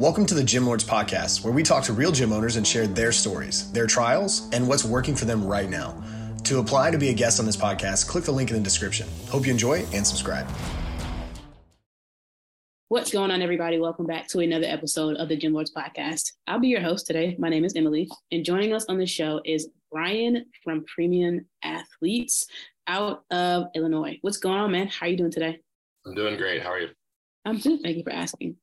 Welcome to the Gym Lords Podcast, where we talk to real gym owners and share their stories, their trials, and what's working for them right now. To apply to be a guest on this podcast, click the link in the description. Hope you enjoy and subscribe. What's going on, everybody? Welcome back to another episode of the Gym Lords Podcast. I'll be your host today. My name is Emily, and joining us on the show is Bryan from Premium Athletes out of Illinois. What's going on, man? How are you doing today? I'm doing great. How are you? I'm good. Thank you for asking.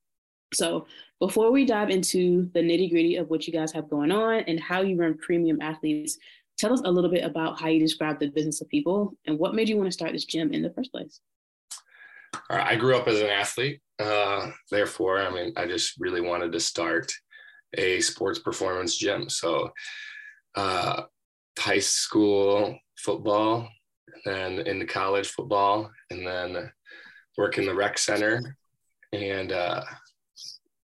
So, before we dive into the nitty gritty of what you guys have going on and how you run premium athletes, tell us a little bit about how you describe the business of people and what made you want to start this gym in the first place. I grew up as an athlete. Uh, therefore, I mean, I just really wanted to start a sports performance gym. So, uh, high school football, then into college football, and then work in the rec center. And uh,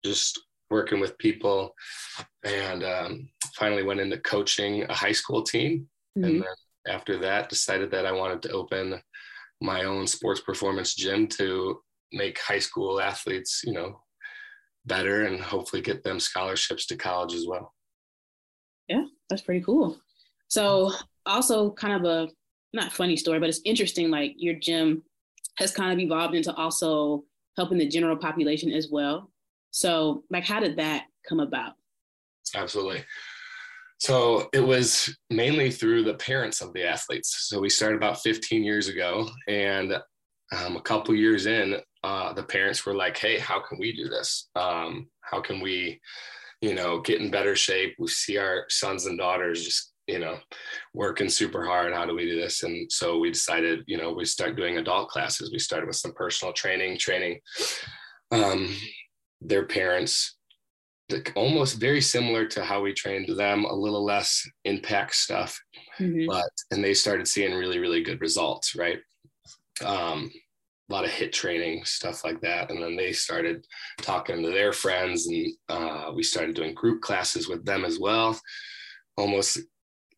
just working with people. And um, finally went into coaching a high school team. Mm-hmm. and then after that decided that i wanted to open my own sports performance gym to make high school athletes you know better and hopefully get them scholarships to college as well. Yeah that's pretty cool. So also kind of a not funny story but it's interesting like your gym has kind of evolved into also helping the general population as well so, like, how did that come about? Absolutely. So it was mainly through the parents of the athletes. So we started about 15 years ago, and um, a couple years in, uh, the parents were like, "Hey, how can we do this? Um, how can we, you know, get in better shape? We see our sons and daughters just, you know, working super hard. How do we do this?" And so we decided, you know, we start doing adult classes. We started with some personal training, training um, their parents almost very similar to how we trained them a little less impact stuff mm-hmm. but and they started seeing really really good results right um, a lot of HIIT training stuff like that and then they started talking to their friends and uh, we started doing group classes with them as well almost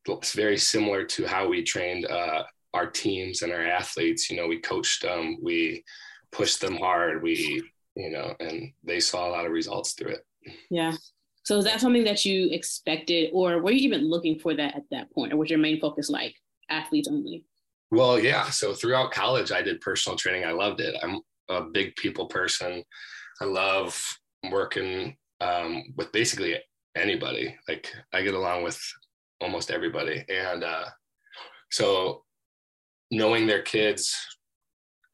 it's very similar to how we trained uh, our teams and our athletes you know we coached them we pushed them hard we you know, and they saw a lot of results through it. Yeah. So is that something that you expected, or were you even looking for that at that point, or was your main focus like athletes only? Well, yeah. So throughout college, I did personal training. I loved it. I'm a big people person. I love working um, with basically anybody. Like I get along with almost everybody, and uh, so knowing their kids,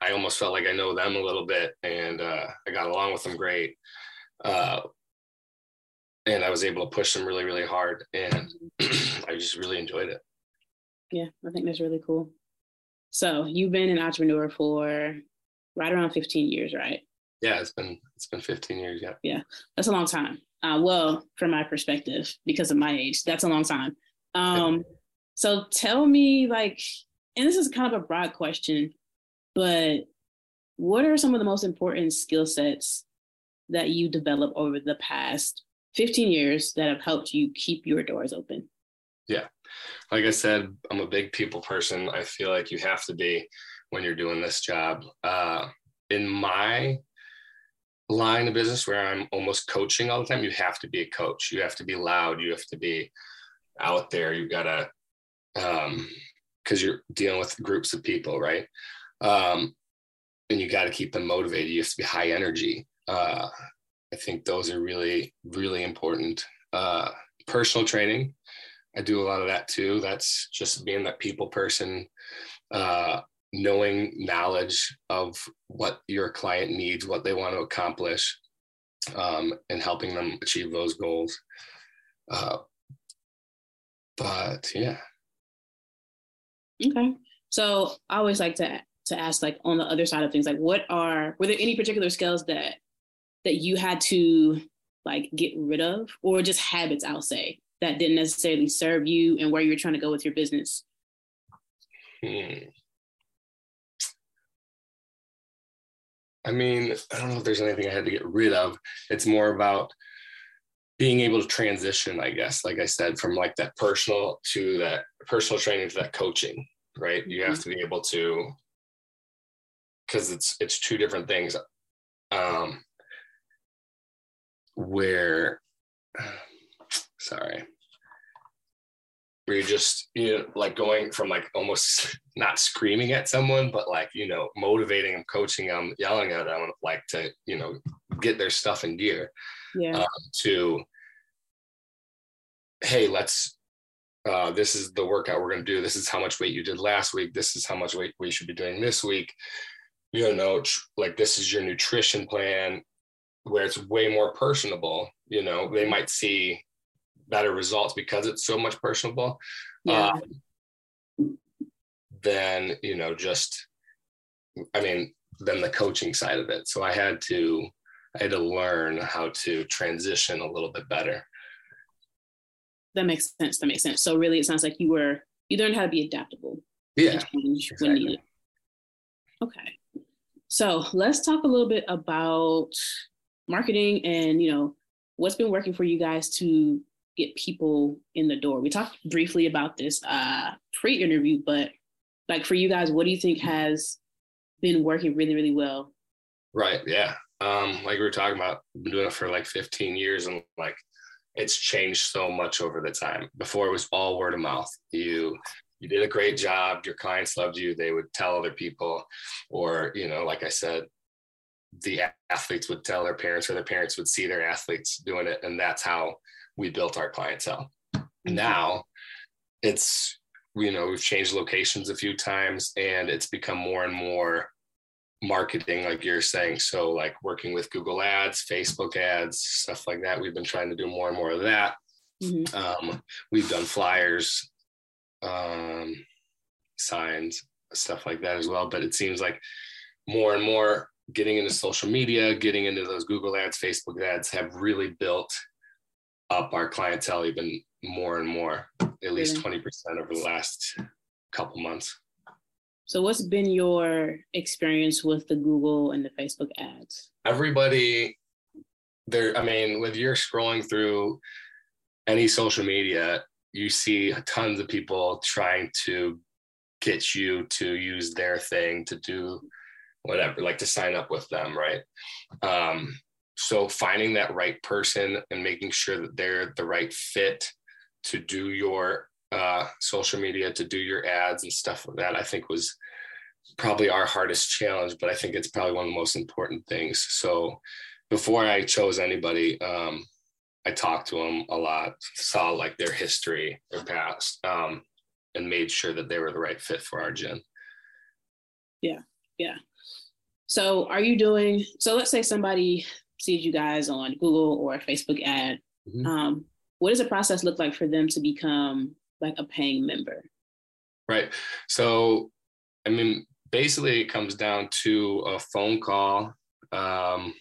I almost felt like I know them a little bit, and uh, I got along with them great. Uh, and I was able to push them really, really hard, and I just really enjoyed it. Yeah, I think that's really cool. So you've been an entrepreneur for right around 15 years, right? Yeah, it's been it's been 15 years. Yeah. Yeah, that's a long time. Uh, well, from my perspective, because of my age, that's a long time. Um, so tell me, like, and this is kind of a broad question, but what are some of the most important skill sets that you developed over the past 15 years that have helped you keep your doors open? Yeah. Like I said, I'm a big people person. I feel like you have to be when you're doing this job. Uh, in my line of business where I'm almost coaching all the time, you have to be a coach. You have to be loud. You have to be out there. You've gotta, um, because you're dealing with groups of people, right? Um, and you got to keep them motivated. You have to be high energy. Uh, I think those are really, really important. Uh, personal training, I do a lot of that too. That's just being that people person, uh, knowing knowledge of what your client needs, what they want to accomplish, um, and helping them achieve those goals. Uh, but yeah. Okay. So I always like to to ask like on the other side of things like what are were there any particular skills that that you had to like get rid of or just habits i'll say that didn't necessarily serve you and where you're trying to go with your business hmm. i mean i don't know if there's anything i had to get rid of it's more about being able to transition i guess like i said from like that personal to that personal training to that coaching right you have mm-hmm. to be able to because it's it's two different things. Um, where sorry. Where you're just you know like going from like almost not screaming at someone but like you know motivating them coaching them yelling at them like to you know get their stuff in gear. Yeah. Um, to hey let's uh, this is the workout we're going to do. This is how much weight you did last week. This is how much weight we should be doing this week you know like this is your nutrition plan where it's way more personable you know they might see better results because it's so much personable yeah. um, than you know just i mean than the coaching side of it. So i had to i had to learn how to transition a little bit better. That makes sense that makes sense. So really it sounds like you were you learned how to be adaptable yeah exactly. okay so let's talk a little bit about marketing and you know what's been working for you guys to get people in the door. We talked briefly about this uh, pre-interview, but like for you guys, what do you think has been working really, really well? Right. Yeah. Um, like we were talking about, been doing it for like 15 years, and like it's changed so much over the time. Before it was all word of mouth. You you did a great job. Your clients loved you. They would tell other people, or you know, like I said, the athletes would tell their parents, or their parents would see their athletes doing it, and that's how we built our clientele. Mm-hmm. Now it's, you know, we've changed locations a few times and it's become more and more marketing, like you're saying. So, like working with Google Ads, Facebook ads, stuff like that. We've been trying to do more and more of that. Mm-hmm. Um, we've done flyers, um, signs, stuff like that as well. But it seems like more and more getting into social media, getting into those Google ads, Facebook ads have really built up our clientele even more and more, at least 20% over the last couple months. So, what's been your experience with the Google and the Facebook ads? Everybody, there, I mean, with you're scrolling through any social media, you see tons of people trying to get you to use their thing to do whatever, like to sign up with them, right? Um, so finding that right person and making sure that they're the right fit to do your uh, social media to do your ads and stuff like that i think was probably our hardest challenge but i think it's probably one of the most important things so before i chose anybody um, i talked to them a lot saw like their history their past um, and made sure that they were the right fit for our gym yeah yeah so are you doing so let's say somebody sees you guys on Google or a Facebook ad, mm-hmm. um, what does the process look like for them to become like a paying member? Right. So, I mean, basically, it comes down to a phone call. Um,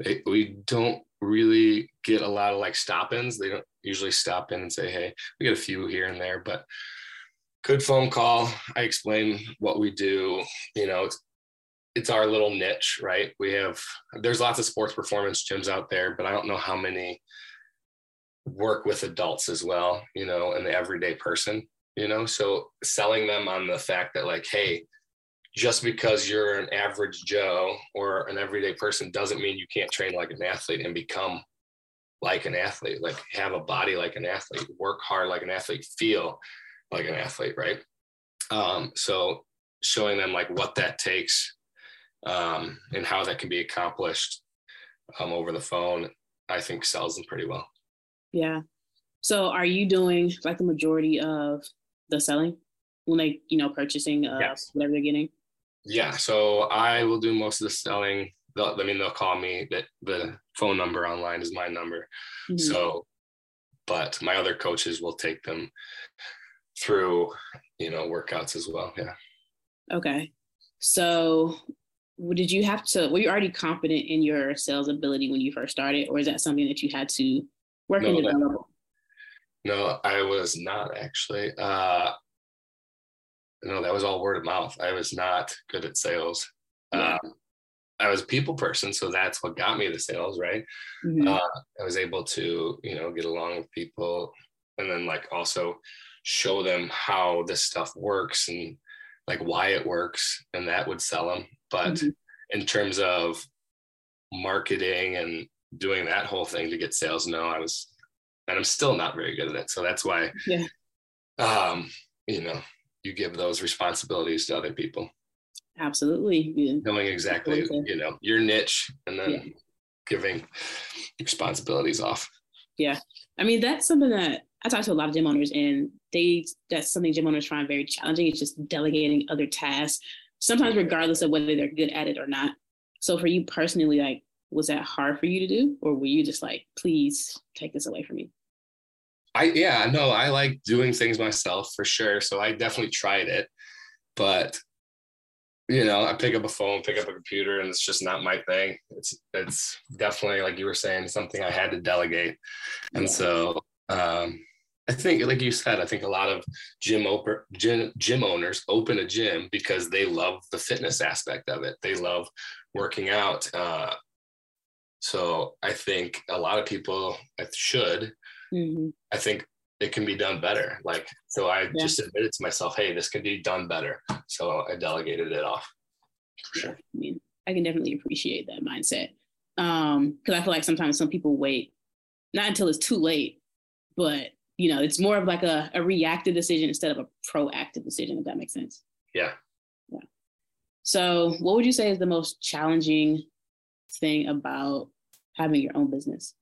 it, we don't really get a lot of like stop ins. They don't usually stop in and say, hey, we get a few here and there, but good phone call. I explain what we do. You know, it's it's our little niche, right? We have there's lots of sports performance gyms out there, but I don't know how many work with adults as well, you know, and the everyday person, you know. So selling them on the fact that like, hey, just because you're an average Joe or an everyday person doesn't mean you can't train like an athlete and become like an athlete, like have a body like an athlete, work hard like an athlete, feel like an athlete, right? Um, so showing them like what that takes um, and how that can be accomplished um, over the phone, I think sells them pretty well. Yeah. So are you doing like the majority of the selling when they, you know, purchasing uh, yes. whatever they're getting? Yeah. So I will do most of the selling. They'll, I mean, they'll call me. That the phone number online is my number. Mm-hmm. So, but my other coaches will take them through, you know, workouts as well. Yeah. Okay. So did you have to were you already confident in your sales ability when you first started or is that something that you had to work no, and develop no i was not actually uh no that was all word of mouth i was not good at sales yeah. um, i was a people person so that's what got me the sales right mm-hmm. uh, i was able to you know get along with people and then like also show them how this stuff works and like why it works and that would sell them but mm-hmm. in terms of marketing and doing that whole thing to get sales. No, I was, and I'm still not very good at it. So that's why, yeah. um, you know, you give those responsibilities to other people. Absolutely. Yeah. Knowing exactly, you know, your niche and then yeah. giving responsibilities off. Yeah. I mean, that's something that I talk to a lot of gym owners and they that's something gym owners find very challenging. It's just delegating other tasks, sometimes regardless of whether they're good at it or not. So for you personally, like, was that hard for you to do? Or were you just like, please take this away from me? I yeah, no, I like doing things myself for sure. So I definitely tried it. But you know, I pick up a phone, pick up a computer, and it's just not my thing. It's it's definitely like you were saying, something I had to delegate. And so um I think, like you said, I think a lot of gym, oper- gym gym owners open a gym because they love the fitness aspect of it. They love working out. Uh, so I think a lot of people should. Mm-hmm. I think it can be done better. Like so, I yeah. just admitted to myself, "Hey, this can be done better." So I delegated it off. Sure. I mean, I can definitely appreciate that mindset because um, I feel like sometimes some people wait not until it's too late, but you know, it's more of like a, a reactive decision instead of a proactive decision, if that makes sense. Yeah. Yeah. So, what would you say is the most challenging thing about having your own business?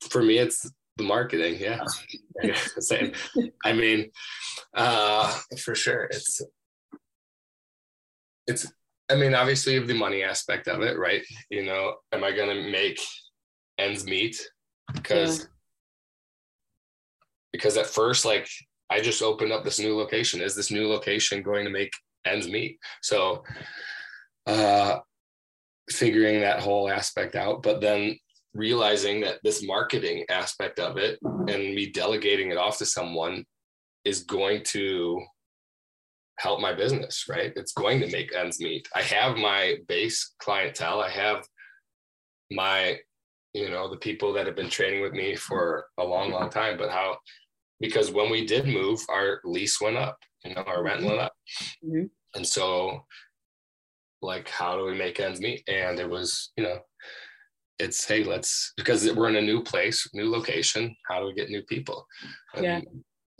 For me, it's the marketing. Yeah. Same. I mean, uh, for sure. It's, it's, I mean, obviously, the money aspect of it, right? You know, am I going to make ends meet? Because yeah because at first like i just opened up this new location is this new location going to make ends meet so uh figuring that whole aspect out but then realizing that this marketing aspect of it and me delegating it off to someone is going to help my business right it's going to make ends meet i have my base clientele i have my you know the people that have been training with me for a long long time but how because when we did move, our lease went up, you know, our rent went up. Mm-hmm. And so, like, how do we make ends meet? And it was, you know, it's hey, let's because we're in a new place, new location. How do we get new people? And yeah.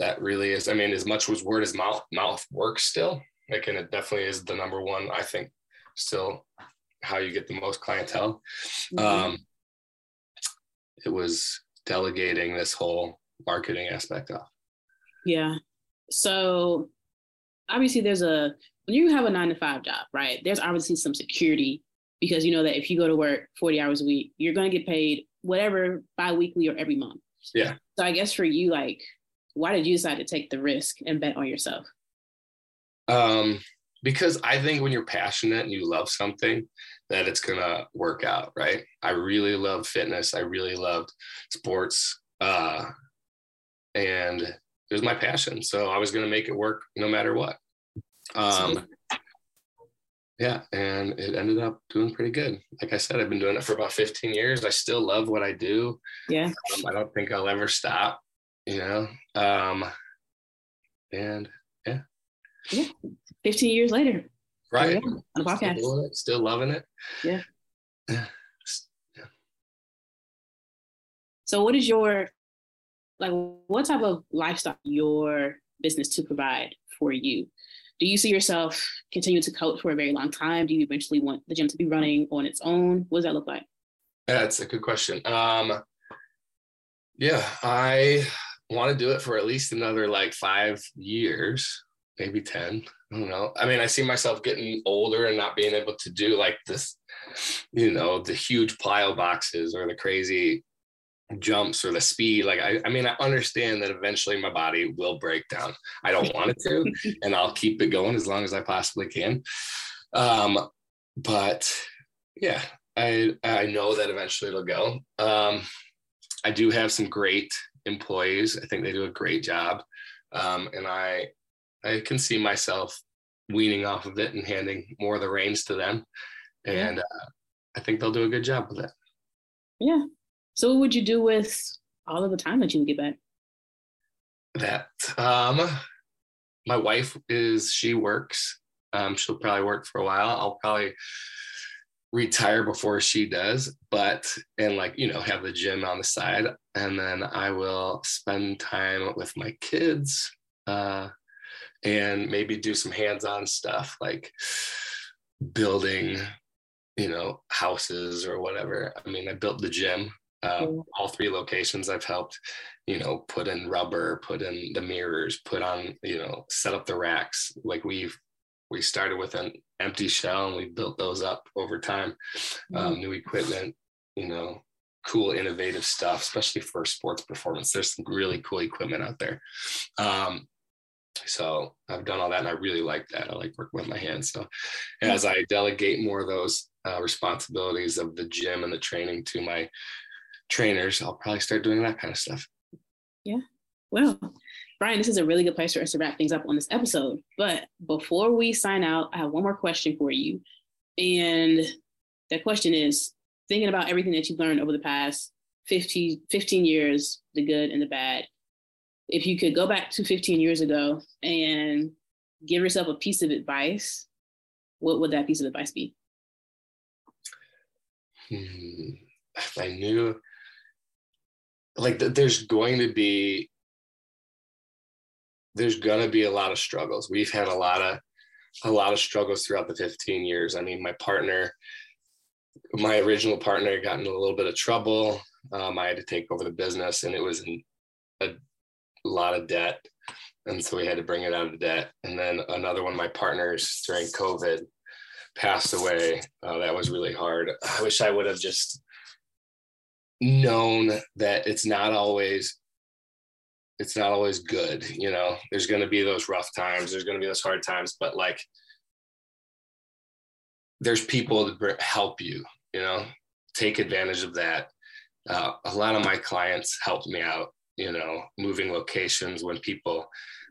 That really is. I mean, as much as word as mouth mouth works still, like, and it definitely is the number one. I think still how you get the most clientele. Mm-hmm. Um, it was delegating this whole marketing aspect of. Yeah. So obviously there's a when you have a nine to five job, right? There's obviously some security because you know that if you go to work 40 hours a week, you're gonna get paid whatever bi-weekly or every month. Yeah. So I guess for you, like, why did you decide to take the risk and bet on yourself? Um, because I think when you're passionate and you love something, that it's gonna work out, right? I really love fitness. I really loved sports. Uh, and it was my passion. So I was going to make it work no matter what. Um, yeah, and it ended up doing pretty good. Like I said, I've been doing it for about 15 years. I still love what I do. Yeah. Um, I don't think I'll ever stop, you know. Um, and yeah. Yeah. 15 years later. Right. On the podcast. Still, it, still loving it. Yeah. yeah. So what is your like what type of lifestyle your business to provide for you? Do you see yourself continuing to coach for a very long time? Do you eventually want the gym to be running on its own? What does that look like? That's a good question. Um, yeah, I want to do it for at least another like five years, maybe 10. I don't know. I mean, I see myself getting older and not being able to do like this, you know, the huge pile boxes or the crazy jumps or the speed like I, I mean i understand that eventually my body will break down. I don't want it to and i'll keep it going as long as i possibly can. Um but yeah i i know that eventually it'll go. Um i do have some great employees. I think they do a great job. Um and i i can see myself weaning off of it and handing more of the reins to them. And uh, i think they'll do a good job with it. Yeah so what would you do with all of the time that you would get back? That um my wife is she works. Um she'll probably work for a while. I'll probably retire before she does, but and like you know have the gym on the side, and then I will spend time with my kids, uh, and maybe do some hands-on stuff like building, you know, houses or whatever. I mean, I built the gym. Uh, all three locations I've helped, you know, put in rubber, put in the mirrors, put on, you know, set up the racks. Like we've we started with an empty shell and we built those up over time. Um, mm-hmm. new equipment, you know, cool, innovative stuff, especially for sports performance. There's some really cool equipment out there. Um, so I've done all that and I really like that. I like working with my hands. So as I delegate more of those uh, responsibilities of the gym and the training to my trainers, I'll probably start doing that kind of stuff. Yeah. Well, Bryan, this is a really good place for us to wrap things up on this episode. But before we sign out, I have one more question for you. And that question is thinking about everything that you've learned over the past 50, 15 years, the good and the bad. If you could go back to 15 years ago and give yourself a piece of advice, what would that piece of advice be? Hmm. If I knew, like, there's going to be there's going to be a lot of struggles. We've had a lot of a lot of struggles throughout the 15 years. I mean, my partner, my original partner, got in a little bit of trouble. Um, I had to take over the business, and it was in a lot of debt, and so we had to bring it out of debt. And then another one of my partners during COVID passed away. Uh, that was really hard. I wish I would have just known that it's not always it's not always good you know? There's going to be those rough times there's going to be those hard times but like there's people to help you you know? Take advantage of that. Uh, a lot of my clients helped me out you know moving locations when people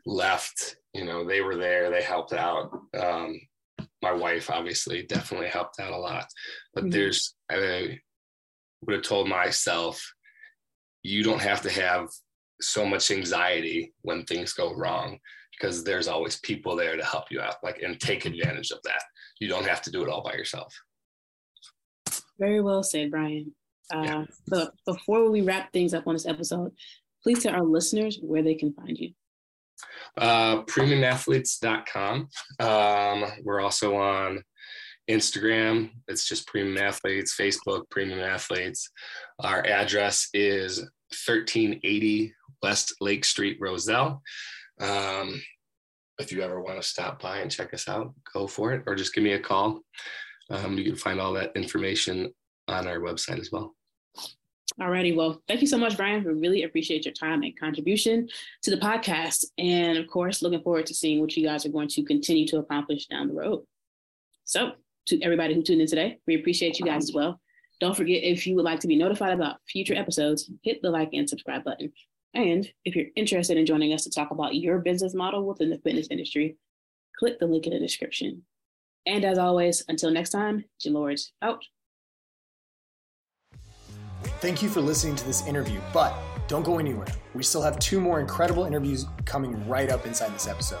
left you know they were there they helped out. Um, my wife obviously definitely helped out a lot but mm-hmm. there's i would have told myself you don't have to have so much anxiety when things go wrong because there's always people there to help you out like and take advantage of that. You don't have to do it all by yourself. Very well said bryan. Uh, yeah. but before we wrap things up on this episode please tell our listeners where they can find you. Uh, premiumathletes.com um, we're also on instagram it's just premium athletes facebook premium athletes our address is 1380 West Lake Street, Roselle. Um, if you ever want to stop by and check us out, go for it, or just give me a call. Um, you can find all that information on our website as well. Alrighty, well, thank you so much, Bryan. We really appreciate your time and contribution to the podcast, and of course, looking forward to seeing what you guys are going to continue to accomplish down the road. So, to everybody who tuned in today, we appreciate you guys as well. Don't forget if you would like to be notified about future episodes, hit the like and subscribe button. And if you're interested in joining us to talk about your business model within the fitness industry, click the link in the description. And as always, until next time, Gym Lords out. Thank you for listening to this interview, but don't go anywhere. We still have two more incredible interviews coming right up inside this episode.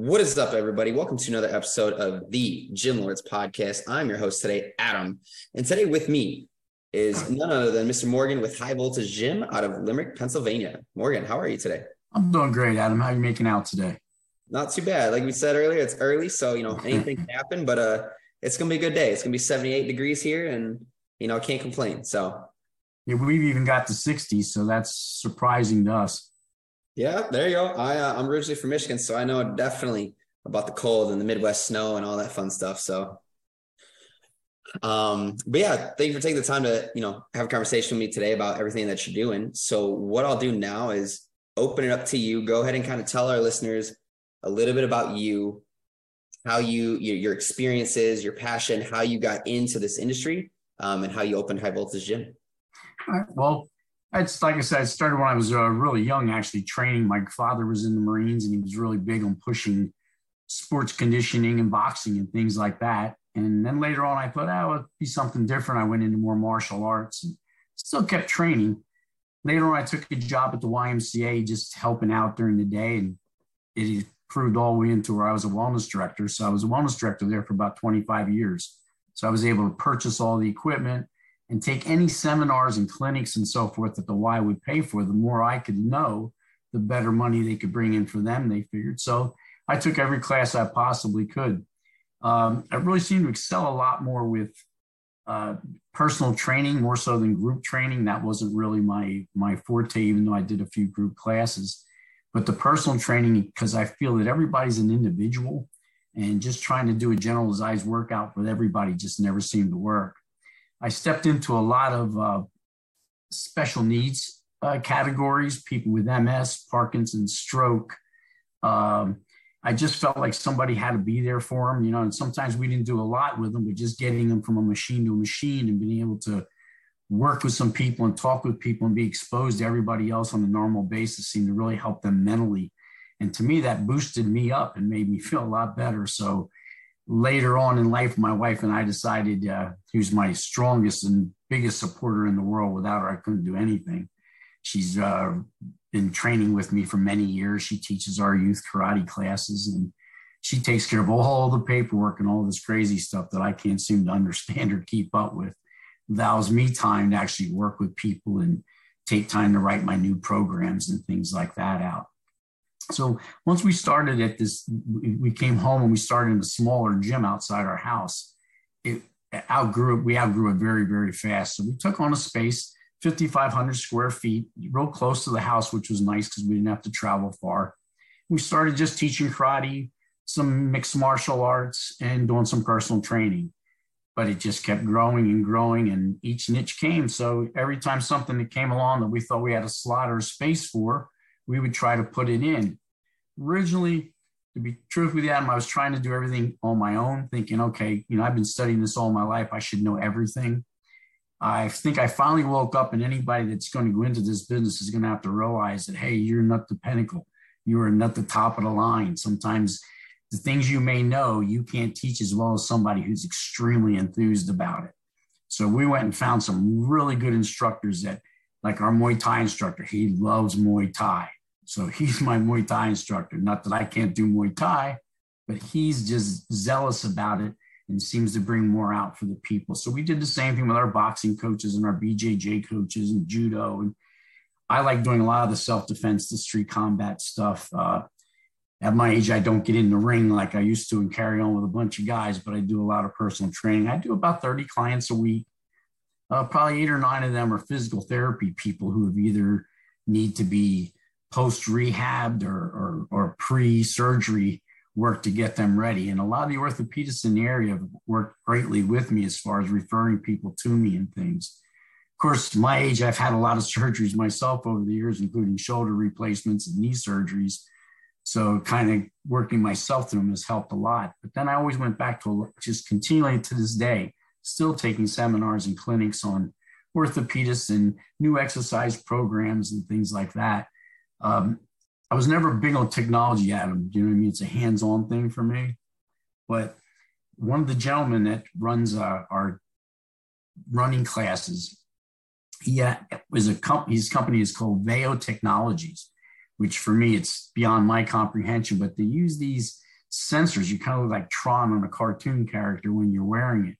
What is up, everybody? Welcome to another episode of the Gym Lords podcast. I'm your host today, Adam. And today with me is none other than Mr. Morgan with High Voltage Gym out of Limerick, Pennsylvania. Morgan, how are you today? I'm doing great, Adam. How are you making out today? Not too bad. Like we said earlier, it's early, so you know anything can happen, but uh it's gonna be a good day. It's gonna be 78 degrees here, and you know, can't complain. So yeah, we've even got the 60s, so that's surprising to us. Yeah, there you go. I uh, I'm originally from Michigan, so I know definitely about the cold and the Midwest snow and all that fun stuff. So, um, but yeah, thank you for taking the time to you know have a conversation with me today about everything that you're doing. So, what I'll do now is open it up to you. Go ahead and kind of tell our listeners a little bit about you, how you your, your experiences, your passion, how you got into this industry, um, and how you opened High Voltage Gym. All right. Well, it's like I said, it started when I was uh, really young, actually training. My father was in the Marines and he was really big on pushing sports conditioning and boxing and things like that. And then later on, I thought, oh, it would be something different. I went into more martial arts and still kept training. Later on, I took a job at the YMCA just helping out during the day. And it proved all the way into where I was a wellness director. So I was a wellness director there for about 25 years. So I was able to purchase all the equipment and take any seminars and clinics and so forth that the Y would pay for. The more I could know, the better money they could bring in for them, they figured. So I took every class I possibly could. Um, I really seemed to excel a lot more with uh, personal training, more so than group training. That wasn't really my my forte, even though I did a few group classes. But the personal training, because I feel that everybody's an individual, and just trying to do a generalized workout with everybody just never seemed to work. I stepped into a lot of uh, special needs uh, categories, people with MS, Parkinson's, stroke. Um, I just felt like somebody had to be there for them, you know, and sometimes we didn't do a lot with them, but just getting them from a machine to a machine and being able to work with some people and talk with people and be exposed to everybody else on a normal basis seemed to really help them mentally. And to me, that boosted me up and made me feel a lot better. So later on in life, my wife and I decided uh, my strongest and biggest supporter in the world. Without her, I couldn't do anything. She's uh, been training with me for many years. She teaches our youth karate classes and she takes care of all the paperwork and all this crazy stuff that I can't seem to understand or keep up with. Allows me time to actually work with people and take time to write my new programs and things like that out. So once we started at this, we came home and we started in a smaller gym outside our house. It outgrew we outgrew it very, very fast. So we took on a space 5,500 square feet, real close to the house, which was nice because we didn't have to travel far. We started just teaching karate, some mixed martial arts, and doing some personal training. But it just kept growing and growing, and each niche came. So every time something that came along that we thought we had a slot or a space for, we would try to put it in. Originally, to be truthful with you, Adam, I was trying to do everything on my own, thinking, okay, you know, I've been studying this all my life. I should know everything. I think I finally woke up, and anybody that's going to go into this business is going to have to realize that, hey, you're not the pinnacle. You are not the top of the line. Sometimes the things you may know, you can't teach as well as somebody who's extremely enthused about it. So we went and found some really good instructors that, like our Muay Thai instructor, he loves Muay Thai. So he's my Muay Thai instructor. Not that I can't do Muay Thai, but he's just zealous about it and seems to bring more out for the people. So we did the same thing with our boxing coaches and our BJJ coaches and judo. And I like doing a lot of the self defense, the street combat stuff. Uh, at my age, I don't get in the ring like I used to and carry on with a bunch of guys, but I do a lot of personal training. I do about 30 clients a week. Uh, probably eight or nine of them are physical therapy people who have either need to be post rehabbed or, or, or pre surgery work to get them ready. And a lot of the orthopedists in the area have worked greatly with me as far as referring people to me and things. Of course, my age, I've had a lot of surgeries myself over the years, including shoulder replacements and knee surgeries. So, kind of working myself through them has helped a lot. But then I always went back to just continuing to this day, still taking seminars and clinics on orthopedists and new exercise programs and things like that. Um, I was never big on technology, Adam. Do you know what I mean? It's a hands-on thing for me. But one of the gentlemen that runs uh, our running classes, he uh, was a company. His company is called Veo Technologies, which for me it's beyond my comprehension. But they use these sensors. You kind of look like Tron on a cartoon character when you're wearing it.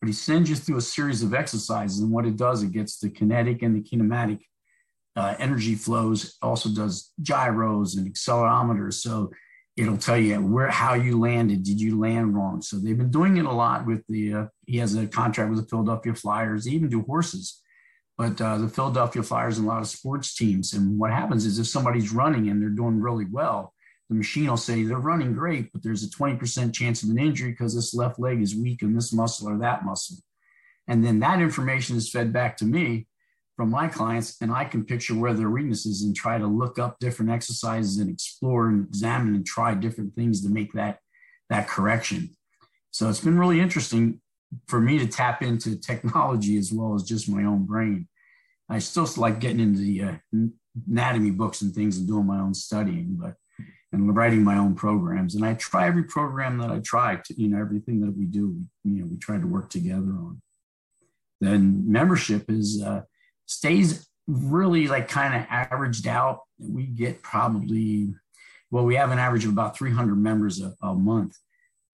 But he sends you through a series of exercises, and what it does, it gets the kinetic and the kinematic uh, energy flows, also does gyros and accelerometers. So it'll tell you where how you landed. Did you land wrong? So they've been doing it a lot with the. Uh, he has a contract with the Philadelphia Flyers. They even do horses, but uh, the Philadelphia Flyers and a lot of sports teams. And what happens is if somebody's running and they're doing really well, the machine will say they're running great, but there's a 20% chance of an injury because this left leg is weak in this muscle or that muscle. And then that information is fed back to me from my clients and I can picture where their weaknesses and try to look up different exercises and explore and examine and try different things to make that that correction. So it's been really interesting for me to tap into technology as well as just my own brain. I still like getting into the uh, anatomy books and things and doing my own studying, but and writing my own programs. And I try every program that I try to, you know, everything that we do, you know, we try to work together on. Then membership is uh, stays really like kind of averaged out. We get probably, well, we have an average of about 300 members a, a month,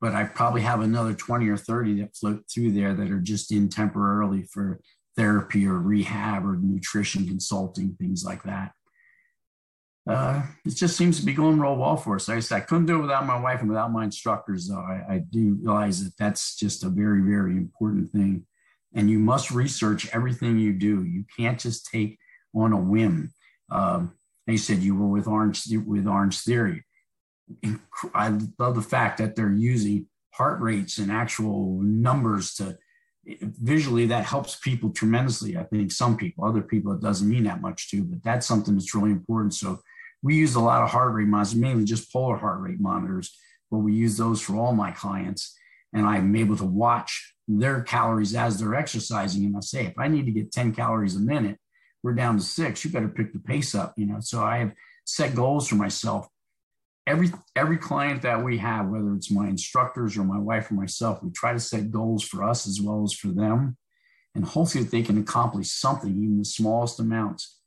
but I probably have another 20 or 30 that float through there that are just in temporarily for therapy or rehab or nutrition consulting, things like that. Uh, it just seems to be going real well for us. Like I said, I couldn't do it without my wife and without my instructors, though. I, I do realize that that's just a very, very important thing. And you must research everything you do. You can't just take on a whim. Um, they said you were with Orange with Orange Theory. I love the fact that they're using heart rates and actual numbers to visually that helps people tremendously. I think some people, other people, it doesn't mean that much to, but that's something that's really important. So we use a lot of heart rate monitors, mainly just polar heart rate monitors, but we use those for all my clients. And I'm able to watch their calories as they're exercising. And I say, if I need to get 10 calories a minute, we're down to six. You better pick the pace up, you know. So I have set goals for myself. Every every client that we have, whether it's my instructors or my wife or myself, we try to set goals for us as well as for them, and hopefully that they can accomplish something, even the smallest amounts.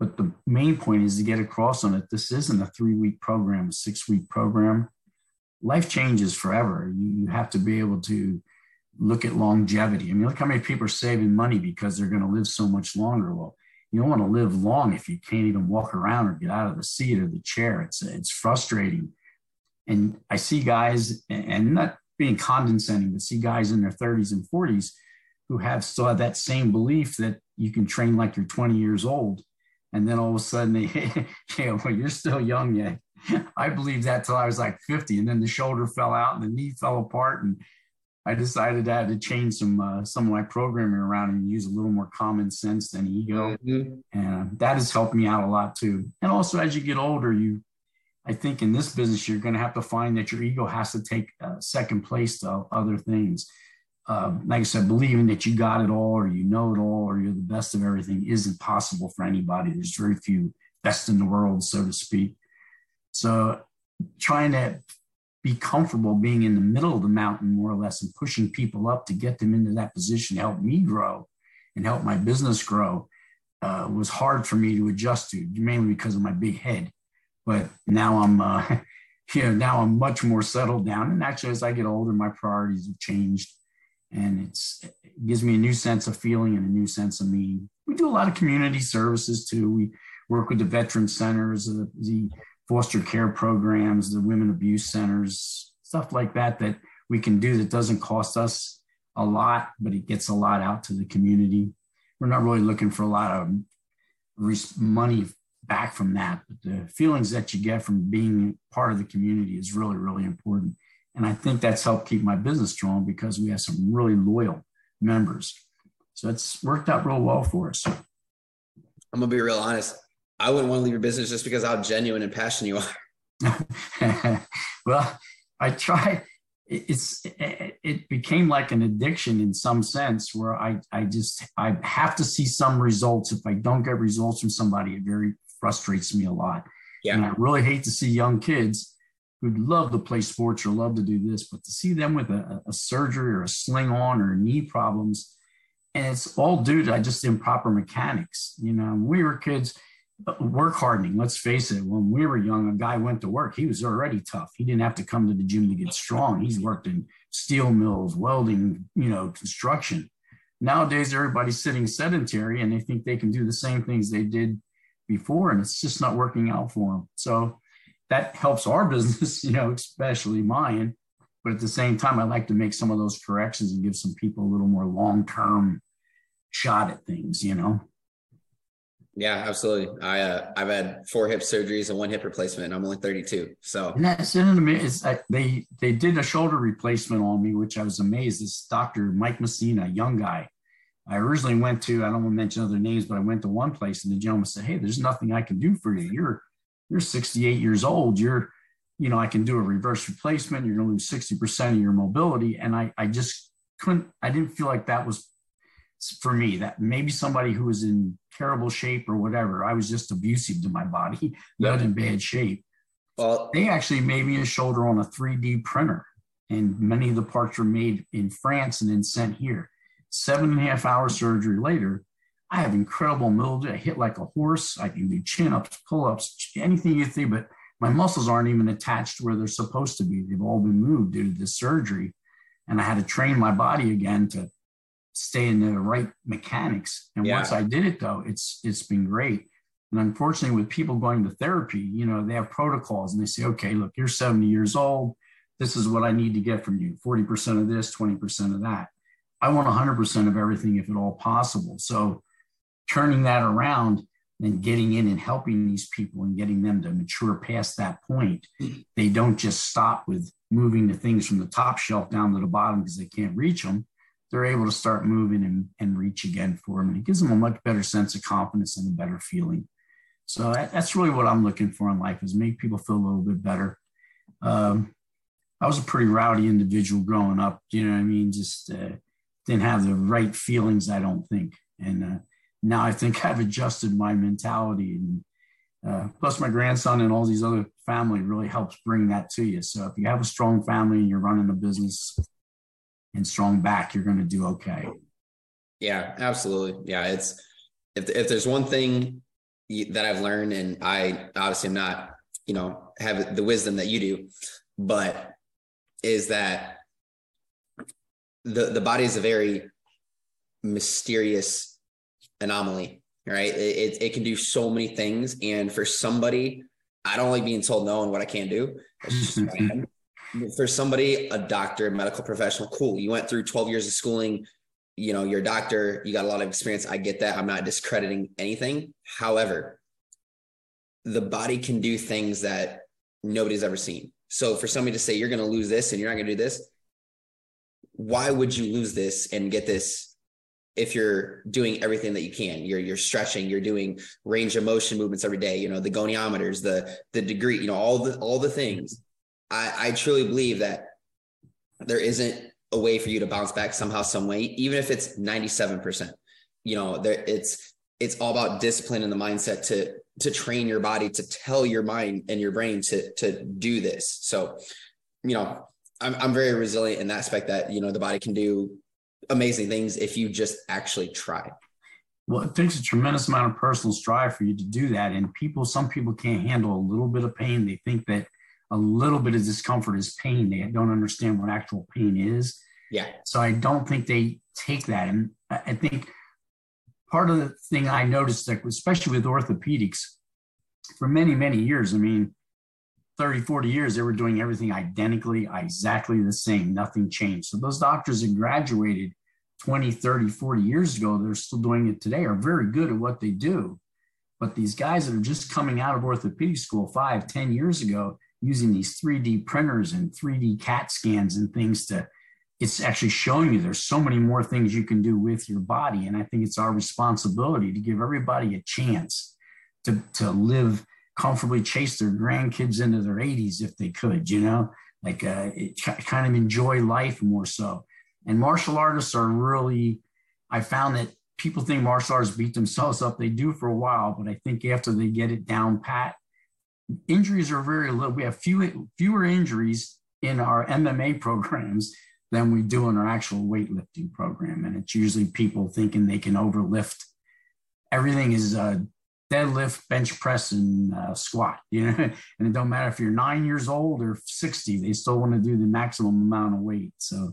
But the main point is to get across on it. This isn't a three week program, a six week program. Life changes forever. You, you have to be able to look at longevity. I mean, look how many people are saving money because they're going to live so much longer. Well, you don't want to live long if you can't even walk around or get out of the seat or the chair. It's it's frustrating. And I see guys, and not being condescending, but see guys in their 30s and 40s who have still have that same belief that you can train like you're 20 years old. And then all of a sudden they, yeah, well, you're still young yet. I believed that till I was like 50. And then the shoulder fell out and the knee fell apart. And I decided I had to change some uh, some of my programming around and use a little more common sense than ego, mm-hmm. and that has helped me out a lot too. And also, as you get older, you, I think, in this business, you're going to have to find that your ego has to take uh, second place to other things. Um, like I said, believing that you got it all, or you know it all, or you're the best of everything isn't possible for anybody. There's very few best in the world, so to speak. So, trying to be comfortable being in the middle of the mountain more or less and pushing people up to get them into that position to help me grow and help my business grow uh, was hard for me to adjust to mainly because of my big head. But now i'm uh, you know now i'm much more settled down. And actually as i get older my priorities have changed. And it's it gives me a new sense of feeling and a new sense of meaning. We do a lot of community services too. We work with the veteran centers the, the foster care programs, the women abuse centers, stuff like that that we can do that doesn't cost us a lot, but it gets a lot out to the community. We're not really looking for a lot of money back from that, but the feelings that you get from being part of the community is really, really important. And I think that's helped keep my business strong because we have some really loyal members. So it's worked out real well for us. I'm gonna be real honest. I wouldn't want to leave your business just because how genuine and passionate you are. well, I try. It's it became like an addiction in some sense where I I just I have to see some results. If I don't get results from somebody, it very frustrates me a lot. Yeah. And I really hate to see young kids who'd love to play sports or love to do this, but to see them with a, a surgery or a sling on or knee problems, and it's all due to just improper mechanics. You know, when we were kids, work hardening. Let's face it. When we were young, a guy went to work. He was already tough. He didn't have to come to the gym to get strong. He's worked in steel mills, welding, you know, construction. Nowadays, everybody's sitting sedentary and they think they can do the same things they did before, and it's just not working out for them. So that helps our business, you know, especially mine. But at the same time, I like to make some of those corrections and give some people a little more long term shot at things, you know. Yeah, absolutely. I uh, I've had four hip surgeries and one hip replacement. I'm only 32. So that's uh, they they did a shoulder replacement on me, which I was amazed. This doctor Mike Messina, young guy. I originally went to I don't want to mention other names, but I went to one place and the gentleman said, "Hey, there's nothing I can do for you. You're you're 68 years old. You're you know, I can do a reverse replacement. You're going to lose 60% of your mobility. And I, I just couldn't, I didn't feel like that was for me that maybe somebody who was in terrible shape or whatever, I was just abusive to my body, not in bad shape. Well, they actually made me a shoulder on a 3D printer, and many of the parts were made in France and then sent here. Seven and a half hour surgery later, I have incredible mobility. I hit like a horse. I can do chin ups, pull ups, anything you think, but my muscles aren't even attached where they're supposed to be. They've all been moved due to this surgery. And I had to train my body again to stay in the right mechanics. And yeah. once I did it though, it's it's been great. And unfortunately, with people going to therapy, you know, they have protocols and they say, okay, look, you're 70 years old. This is what I need to get from you 40% of this, 20% of that. I want 100% of everything if at all possible. So turning that around and getting in and helping these people and getting them to mature past that point, they don't just stop with moving the things from the top shelf down to the bottom because they can't reach them they're able to start moving and, and reach again for them. And it gives them a much better sense of confidence and a better feeling. So that's really what I'm looking for in life is make people feel a little bit better. Um, I was a pretty rowdy individual growing up. You know what I mean? Just uh, didn't have the right feelings, I don't think. And uh, now I think I've adjusted my mentality. And uh, plus, my grandson and all these other family really helps bring that to you. So if you have a strong family and you're running a business, and strong back, you're going to do okay. Yeah, absolutely. Yeah, it's if if there's one thing that I've learned, and I obviously am not, you know, have the wisdom that you do, but is that the the body is a very mysterious anomaly, right? It, it, it can do so many things, and for somebody, I don't like being told no and what I can't do. for somebody, a doctor, medical professional, cool. You went through 12 years of schooling, you know, you're a doctor, you got a lot of experience. I get that. I'm not discrediting anything. However, the body can do things that nobody's ever seen. So for somebody to say you're going to lose this and you're not going to do this, why would you lose this and get this if you're doing everything that you can? You're you're stretching, you're doing range of motion movements every day, you know, the goniometers, the the degree, you know, all the all the things I, I truly believe that there isn't a way for you to bounce back somehow, some way, even if it's 97%. You know, there it's it's all about discipline and the mindset to to train your body to tell your mind and your brain to to do this. So, you know, I'm I'm very resilient in that aspect that, you know, the body can do amazing things if you just actually try. Well, it takes a tremendous amount of personal strive for you to do that. And people, some people can't handle a little bit of pain. They think that a little bit of discomfort is pain. They don't understand what actual pain is. Yeah. So I don't think they take that. And I think part of the thing I noticed, that especially with orthopedics, for many, many years, I mean, 30, 40 years, they were doing everything identically, exactly the same. Nothing changed. So those doctors that graduated 20, 30, 40 years ago, they're still doing it today, are very good at what they do. But these guys that are just coming out of orthopedic school five, ten years ago, using these 3D printers and 3D CAT scans and things to, it's actually showing you there's so many more things you can do with your body. And I think it's our responsibility to give everybody a chance to, to live comfortably, chase their grandkids into their 80s if they could, you know, like uh, it, kind of enjoy life more so. And martial artists are really, I found that people think martial artists beat themselves up. They do for a while, but I think after they get it down pat, injuries are very little. We have few, fewer injuries in our MMA programs than we do in our actual weightlifting program. And it's usually people thinking they can overlift. Everything is uh, deadlift, bench press, and uh, squat. You know, and it don't matter if you're nine years old or 60, they still want to do the maximum amount of weight. So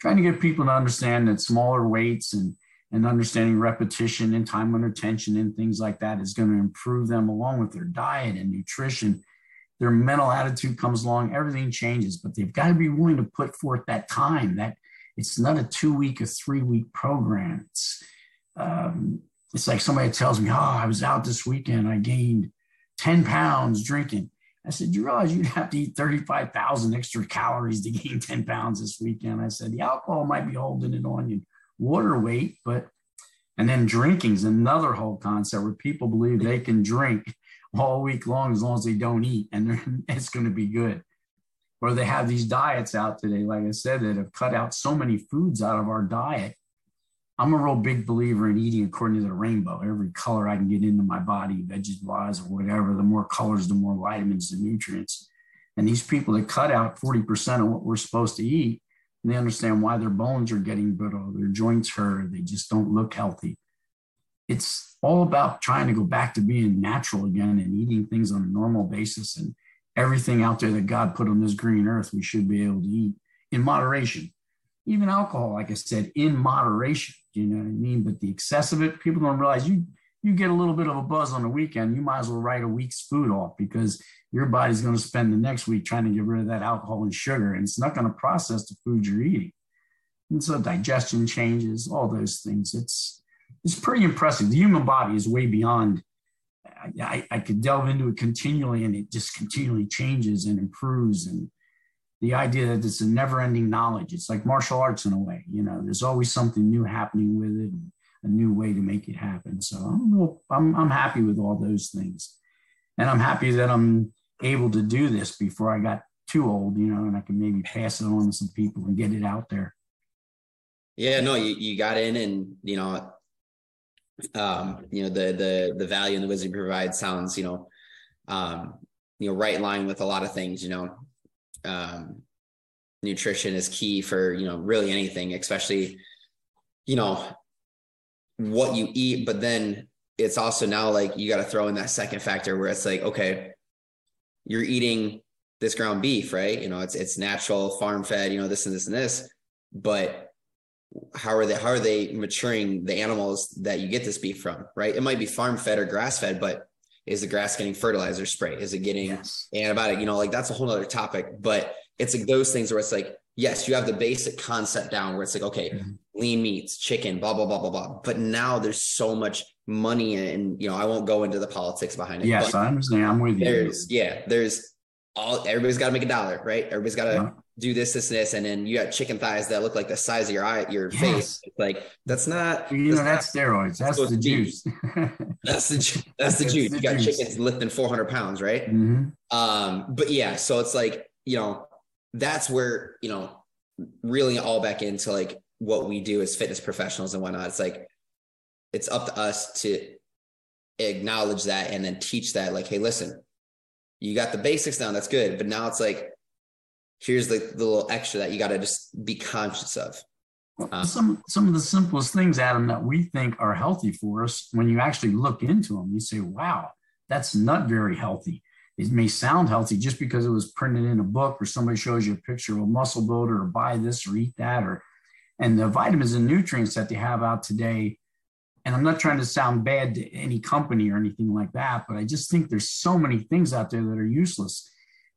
trying to get people to understand that smaller weights and and understanding repetition and time under tension and things like that is going to improve them along with their diet and nutrition. Their mental attitude comes along, everything changes, but they've got to be willing to put forth that time. That it's not a two week or three week program. It's um, it's like somebody tells me, "Oh, I was out this weekend, I gained ten pounds drinking." I said, "You realize you'd have to eat thirty-five thousand extra calories to gain ten pounds this weekend?" I said, "The alcohol might be holding it on you." Water weight, but and then drinking is another whole concept where people believe they can drink all week long as long as they don't eat, and it's going to be good. or they have these diets out today, like I said, that have cut out so many foods out of our diet. I'm a real big believer in eating according to the rainbow. Every color I can get into my body, wise or whatever, the more colors, the more vitamins and nutrients. And these people that cut out 40% of what we're supposed to eat, and they understand why their bones are getting brittle, their joints hurt, they just don't look healthy. It's all about trying to go back to being natural again and eating things on a normal basis and everything out there that God put on this green earth, we should be able to eat in moderation. Even alcohol, like I said, in moderation. You know what I mean? But the excess of it, people don't realize you you get a little bit of a buzz on the weekend, you might as well write a week's food off because your body's going to spend the next week trying to get rid of that alcohol and sugar, and it's not going to process the food you're eating. And so digestion changes, all those things. It's it's pretty impressive. The human body is way beyond I, I could delve into it continually and it just continually changes and improves. And the idea that it's a never ending knowledge, it's like martial arts in a way, you know, there's always something new happening with it, a new way to make it happen. So I'm, I'm, I'm happy with all those things. And I'm happy that I'm able to do this before I got too old, you know, and I can maybe pass it on to some people and get it out there. Yeah, no, you, you got in and, you know, um, you know, the the the value and the wisdom provide sounds, you know, um, you know, right in line with a lot of things, you know. Um, nutrition is key for, you know, really anything, especially, you know, what you eat, but then it's also now like you got to throw in that second factor where it's like, okay, you're eating this ground beef, right? You know, it's it's natural, farm fed, you know, this and this and this, but how are they how are they maturing the animals that you get this beef from right it might be farm fed or grass fed but is the grass getting fertilizer spray is it getting yes. antibiotic you know like that's a whole other topic but it's like those things where it's like yes you have the basic concept down where it's like okay mm-hmm. lean meats chicken blah blah blah blah blah but now there's so much money and you know i won't go into the politics behind it yes i understand i'm with you there's yeah there's all everybody's got to make a dollar right everybody's got to yeah do this, this, and this, and then you got chicken thighs that look like the size of your eye, your yes. face. Like that's not. You know, that's, that's steroids. That's the juice. that's the that's the juice. you got juice. chickens lifting 400 pounds, right? Mm-hmm. Um, but yeah, so it's like you know, that's where you know, reeling all back into like what we do as fitness professionals and whatnot. It's like it's up to us to acknowledge that and then teach that. Like, hey, listen, you got the basics down. That's good, but now it's like here's the, the little extra that you got to just be conscious of. Um, some some of the simplest things, Adam, that we think are healthy for us, when you actually look into them, you say, "Wow, that's not very healthy." It may sound healthy just because it was printed in a book, or somebody shows you a picture of a muscle builder, or buy this or eat that, or and the vitamins and nutrients that they have out today. And I'm not trying to sound bad to any company or anything like that, but I just think there's so many things out there that are useless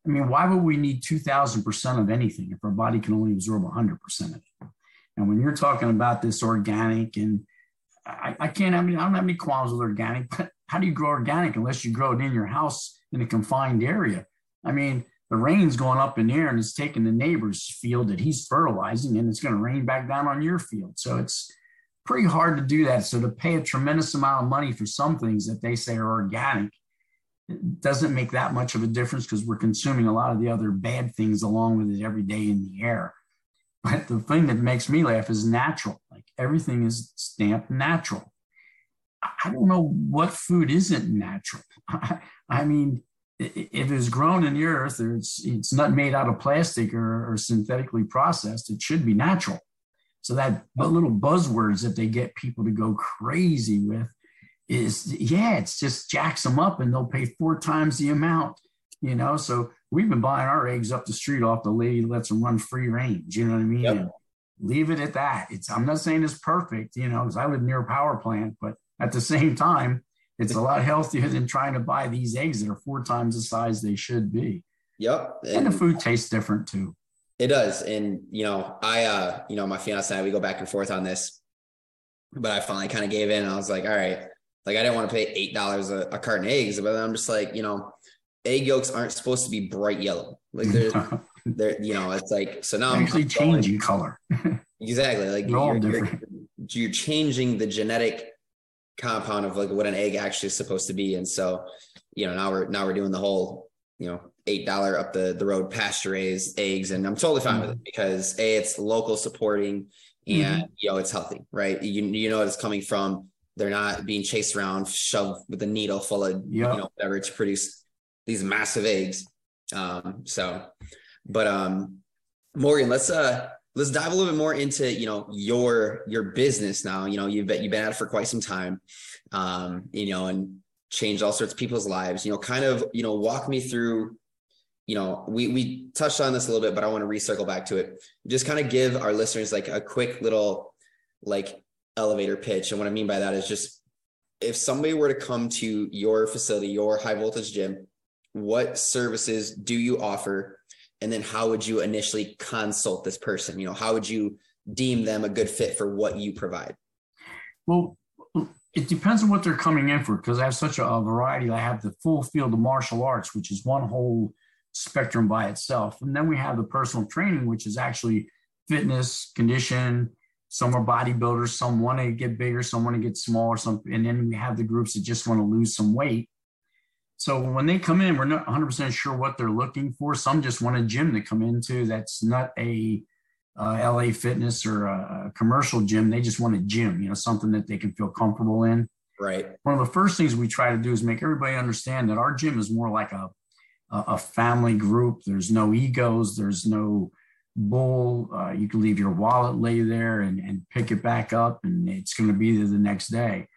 I mean, why would we need 2000% of anything if our body can only absorb 100% of it? And when you're talking about this organic, and I, I can't, I mean, I don't have any qualms with organic, but how do you grow organic unless you grow it in your house in a confined area? I mean, the rain's going up in there and it's taking the neighbor's field that he's fertilizing and it's going to rain back down on your field. So it's pretty hard to do that. So to pay a tremendous amount of money for some things that they say are organic doesn't make that much of a difference because we're consuming a lot of the other bad things along with it every day in the air. But the thing that makes me laugh is natural. Like everything is stamped natural. I don't know what food isn't natural. I mean, if it's grown in the earth or it's it's not made out of plastic or, or synthetically processed, it should be natural. So that little buzzwords that they get people to go crazy with is yeah, it's just jacks them up and they'll pay four times the amount, you know. So we've been buying our eggs up the street off the lady lets them run free range, you know what I mean? Yep. Leave it at that. It's I'm not saying it's perfect, you know, because I live near a power plant, but at the same time, it's a lot healthier than trying to buy these eggs that are four times the size they should be. Yep. And, and the food tastes different too. It does. And you know, I uh, you know, my fiance and I we go back and forth on this. But I finally kind of gave in. I was like, all right, like I didn't want to pay eight dollars a, a carton of eggs, but I'm just like, you know, egg yolks aren't supposed to be bright yellow. Like they're they're you know, it's like so now actually I'm changing color. exactly. Like you're, you're, you're changing the genetic compound of like what an egg actually is supposed to be. And so, you know, now we're now we're doing the whole, you know, eight dollar up the the road pasture raised eggs, and I'm totally fine mm-hmm. with it because a it's local supporting and mm-hmm. you know it's healthy, right? You you know it's coming from. They're not being chased around, shoved with a needle full of yep. you know whatever to produce these massive eggs. Um, so, but um, Morgan, let's uh let's dive a little bit more into you know your your business now. You know you've been you've been at it for quite some time, um, you know, and changed all sorts of people's lives. You know, kind of you know walk me through you know, we we touched on this a little bit, but I want to recircle back to it. Just kind of give our listeners like a quick little like elevator pitch. And what I mean by that is just if somebody were to come to your facility, your high voltage gym, what services do you offer? And then how would you initially consult this person? You know, how would you deem them a good fit for what you provide? Well, it depends on what they're coming in for because I have such a, variety. I have the full field of martial arts, which is one whole spectrum by itself. And then we have the personal training, which is actually fitness, condition. Some are bodybuilders, some want to get bigger, some want to get smaller, some, and then we have the groups that just want to lose some weight. So when they come in, we're not 100% sure what they're looking for. Some just want a gym to come into that's not a uh, LA Fitness or a, a commercial gym. They just want a gym, you know, something that they can feel comfortable in. Right. One of the first things we try to do is make everybody understand that our gym is more like a a family group. There's no egos. There's no bull. Uh, you can leave your wallet lay there and, and pick it back up, and it's going to be there the next day.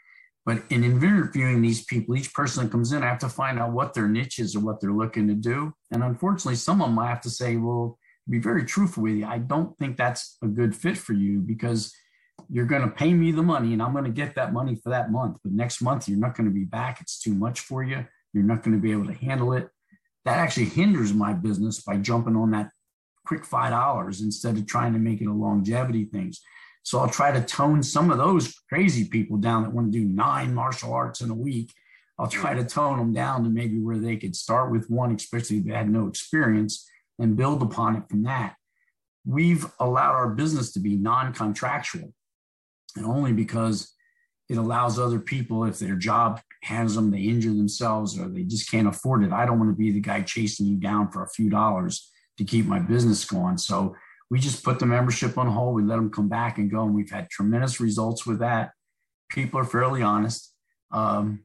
But in interviewing these people, each person that comes in, I have to find out what their niche is or what they're looking to do. And unfortunately, some of them I have to say, well, be very truthful with you. I don't think that's a good fit for you because you're going to pay me the money and I'm going to get that money for that month. But next month, you're not going to be back. It's too much for you. You're not going to be able to handle it that actually hinders my business by jumping on that quick five dollars instead of trying to make it a longevity things. So I'll try to tone some of those crazy people down that want to do nine martial arts in a week. I'll try to tone them down to maybe where they could start with one, especially if they had no experience, and build upon it from that. We've allowed our business to be non-contractual, and only because it allows other people, if their job has them, they injure themselves, or they just can't afford it. I don't want to be the guy chasing you down for a few dollars to keep my business going. So we just put the membership on hold. We let them come back and go, and we've had tremendous results with that. People are fairly honest. Um,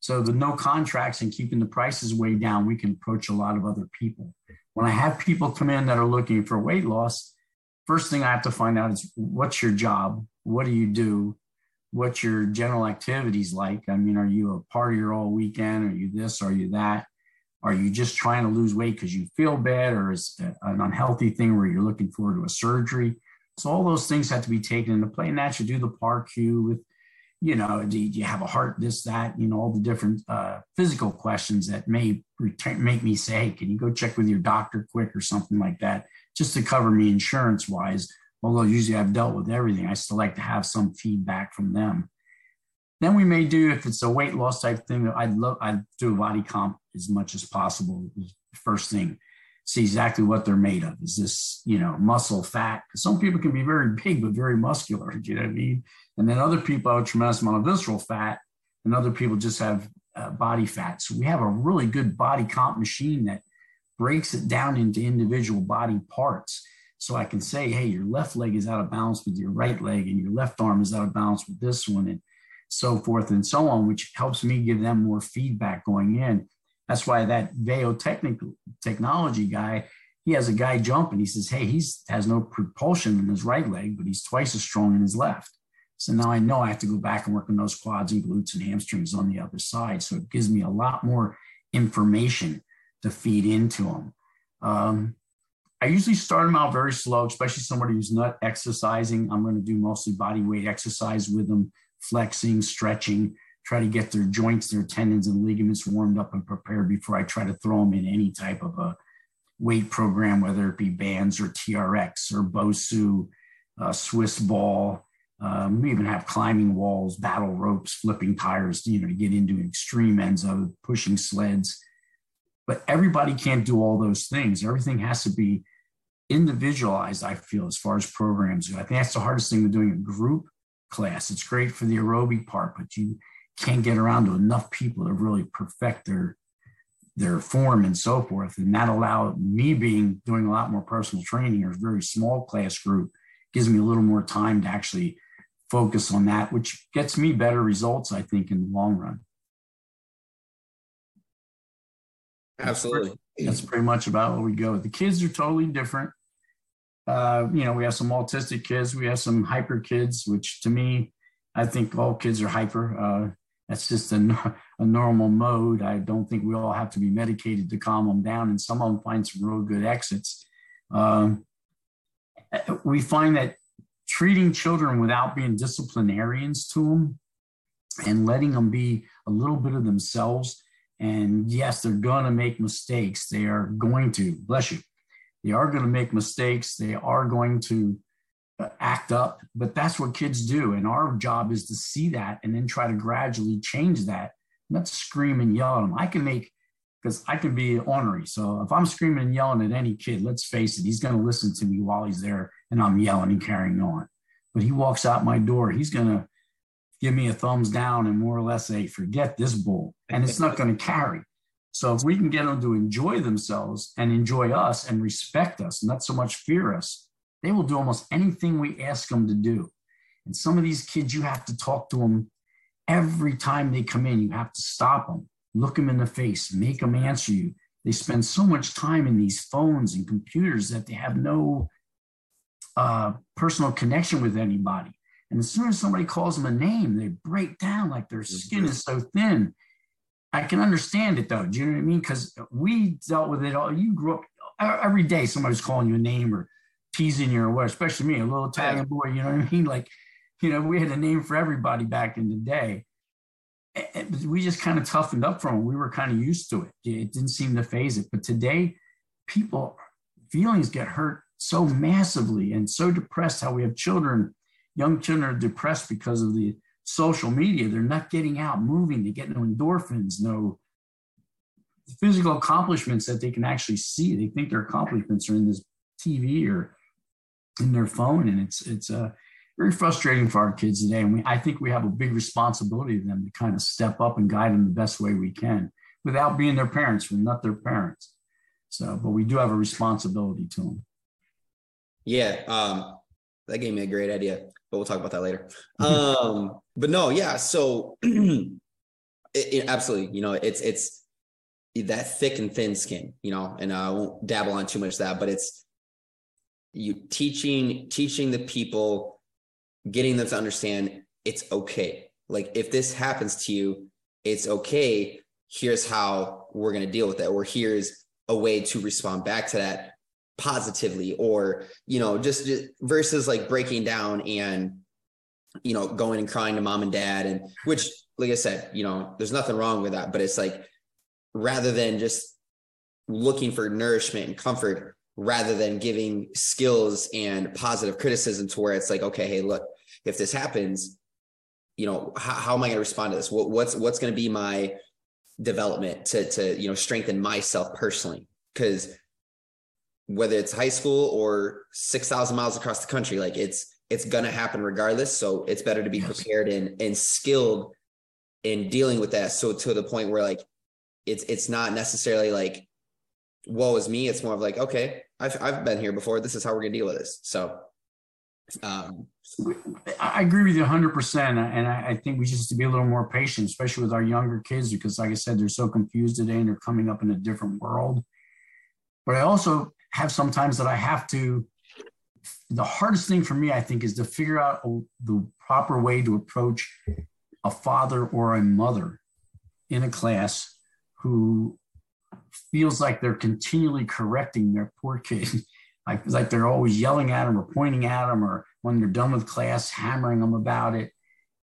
so the no contracts and keeping the prices way down, we can approach a lot of other people. When I have people come in that are looking for weight loss, first thing I have to find out is what's your job? What do you do? What your general activities like. I mean, are you a partier all weekend? Are you this? Are you that? Are you just trying to lose weight because you feel bad, or is an unhealthy thing where you're looking forward to a surgery? So all those things have to be taken into play, and that should do the PAR-Q with, you know, do you have a heart, this, that, you know, all the different uh, physical questions that may return, make me say, hey, can you go check with your doctor quick or something like that, just to cover me insurance wise although usually I've dealt with everything, I still like to have some feedback from them. Then we may do, if it's a weight loss type thing, I'd love, I'd do a body comp as much as possible. First thing, see exactly what they're made of. Is this, you know, muscle, fat? Some people can be very big, but very muscular. You know what I mean? And then other people have a tremendous amount of visceral fat, and other people just have uh, body fat. So we have a really good body comp machine that breaks it down into individual body parts so I can say, hey, your left leg is out of balance with your right leg, and your left arm is out of balance with this one, and so forth and so on, which helps me give them more feedback going in. That's why that Veo technical technology guy, he has a guy jump and he says, Hey, he's has no propulsion in his right leg, but he's twice as strong in his left. So now I know I have to go back and work on those quads and glutes and hamstrings on the other side. So it gives me a lot more information to feed into them. Um, I usually start them out very slow, especially somebody who's not exercising. I'm going to do mostly body weight exercise with them, flexing, stretching, try to get their joints, their tendons, and ligaments warmed up and prepared before I try to throw them in any type of a weight program, whether it be bands or TRX or BOSU, uh, Swiss ball. Um, we even have climbing walls, battle ropes, flipping tires, you know, to get into extreme ends of pushing sleds. But everybody can't do all those things. Everything has to be individualized, I feel, as far as programs go. I think that's the hardest thing with doing a group class. It's great for the aerobic part, but you can't get around to enough people to really perfect their their form and so forth. And that allowed me being doing a lot more personal training or a very small class group gives me a little more time to actually focus on that, which gets me better results, I think, in the long run. Absolutely. That's pretty much about where we go. The kids are totally different. Uh, you know, we have some autistic kids, we have some hyper kids, which to me, I think all kids are hyper. Uh, that's just a, a normal mode. I don't think we all have to be medicated to calm them down, and some of them find some real good exits. Um, we find that treating children without being disciplinarians to them and letting them be a little bit of themselves. And yes, they're going to make mistakes. They are going to, bless you, they are going to make mistakes. They are going to uh, act up, but that's what kids do. And our job is to see that and then try to gradually change that, not scream and yell at them. I can make, because I can be ornery. So if I'm screaming and yelling at any kid, let's face it, he's going to listen to me while he's there and I'm yelling and carrying on. But he walks out my door, he's going to give me a thumbs down and more or less say, forget this bull. And it's not going to carry. So if we can get them to enjoy themselves and enjoy us and respect us, not so much fear us, they will do almost anything we ask them to do. And some of these kids, you have to talk to them every time they come in. You have to stop them, look them in the face, make them answer you. They spend so much time in these phones and computers that they have no uh, personal connection with anybody. And as soon as somebody calls them a name, they break down like their skin is so thin. I can understand it though. Do you know what I mean? Because we dealt with it all. You grew up every day, somebody's calling you a name or teasing you or what, especially me, a little Italian boy, you know what I mean? Like, you know, we had a name for everybody back in the day. And we just kind of toughened up from it. We were kind of used to it. It didn't seem to phase it. But today, people, feelings get hurt so massively and so depressed. How we have children, young children are depressed because of the social media. They're not getting out, moving. They get no endorphins, no physical accomplishments that they can actually see. They think their accomplishments are in this TV or in their phone, and it's it's uh, very frustrating for our kids today. And we, I think we have a big responsibility to them to kind of step up and guide them the best way we can, without being their parents. We're not their parents, so but we do have a responsibility to them. Yeah, um, that gave me a great idea, but we'll talk about that later. um, but no, yeah. So, it, it, absolutely, you know, it's it's that thick and thin skin, you know, and I won't dabble on too much of that, but it's you teaching teaching the people getting them to understand it's okay like if this happens to you it's okay here's how we're going to deal with it or here's a way to respond back to that positively or you know just, just versus like breaking down and you know going and crying to mom and dad and which like i said you know there's nothing wrong with that but it's like rather than just looking for nourishment and comfort rather than giving skills and positive criticism to where it's like, okay, hey, look, if this happens, you know, how, how am I going to respond to this? What, what's what's going to be my development to to you know strengthen myself personally? Because whether it's high school or six thousand miles across the country, like it's it's going to happen regardless. So it's better to be prepared and and skilled in dealing with that. So to the point where like it's it's not necessarily like woe is me. It's more of like, okay, I've I've been here before. This is how we're gonna deal with this. So um I agree with you 100%. And I, I think we just to be a little more patient, especially with our younger kids, because, like I said, they're so confused today and they're coming up in a different world. But I also have sometimes that I have to, the hardest thing for me, I think, is to figure out the proper way to approach a father or a mother in a class who feels like they're continually correcting their poor kid. like, like they're always yelling at them or pointing at them, or when they're done with class, hammering them about it.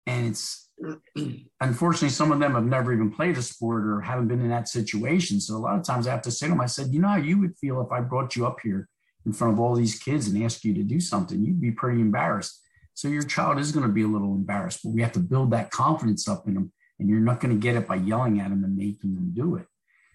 And it's unfortunately, some of them have never even played a sport or haven't been in that situation. So a lot of times I have to say to them, I said, you know how you would feel if I brought you up here in front of all these kids and asked you to do something? You'd be pretty embarrassed. So your child is going to be a little embarrassed, but we have to build that confidence up in them. And you're not going to get it by yelling at them and making them do it.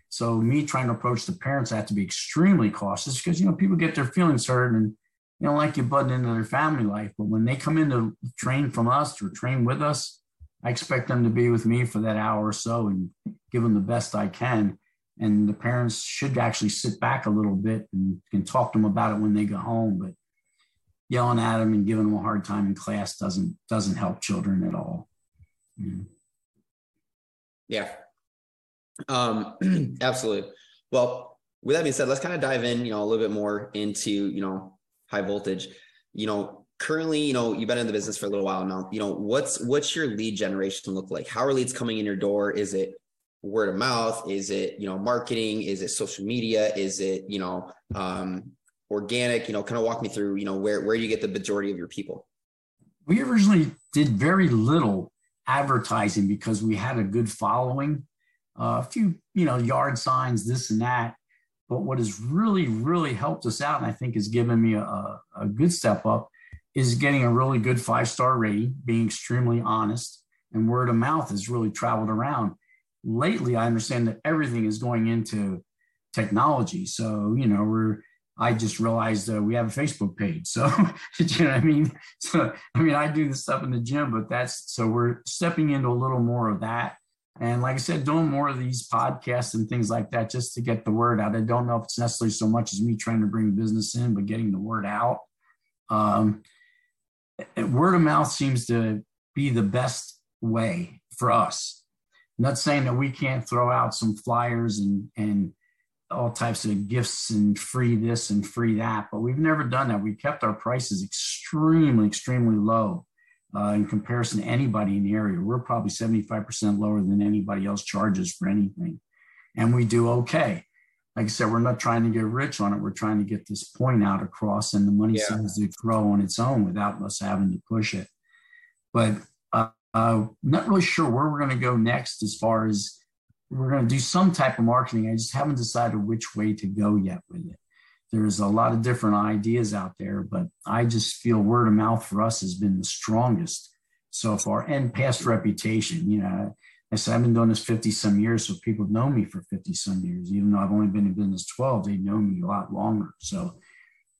So me trying to approach the parents, I have to be extremely cautious because you know people get their feelings hurt and they don't like you butting into their family life. But when they come in to train from us or train with us, I expect them to be with me for that hour or so and give them the best I can. and the parents should actually sit back a little bit and, and talk to them about it when they go home. But yelling at them and giving them a hard time in class doesn't doesn't help children at all. Mm. Yeah, um, absolutely. Well, with that being said, let's kind of dive in, you know, a little bit more into you know high voltage. You know, currently, you know, you've been in the business for a little while now. You know, what's what's your lead generation look like? How are leads coming in your door? Is it word of mouth? Is it you know marketing? Is it social media? Is it you know um, organic? You know, kind of walk me through you know where where you get the majority of your people. We originally did very little advertising because we had a good following, uh, a few you know yard signs, this and that. But what has really, really helped us out, and I think has given me a, a good step up, is getting a really good five star rating, being extremely honest, and word of mouth has really traveled around. Lately, I understand that everything is going into technology. So, you know, we're, I just realized uh, we have a Facebook page. So, you know what I mean? So, I mean, I do the stuff in the gym, but that's so we're stepping into a little more of that. And like I said, doing more of these podcasts and things like that just to get the word out. I don't know if it's necessarily so much as me trying to bring business in, but getting the word out. Um, word of mouth seems to be the best way for us. I'm not saying that we can't throw out some flyers and, and all types of gifts and free this and free that, but we've never done that. We kept our prices extremely, extremely low uh, in comparison to anybody in the area. We're probably 75% lower than anybody else charges for anything. And we do okay. Like I said, we're not trying to get rich on it. We're trying to get this point out across, and the money yeah. seems to grow on its own without us having to push it. But uh, uh, not really sure where we're going to go next as far as we're going to do some type of marketing. I just haven't decided which way to go yet with it there's a lot of different ideas out there, but I just feel word of mouth for us has been the strongest so far and past reputation. You know, I said, I've been doing this 50 some years, so people know me for 50 some years. Even though I've only been in business 12, they know me a lot longer. So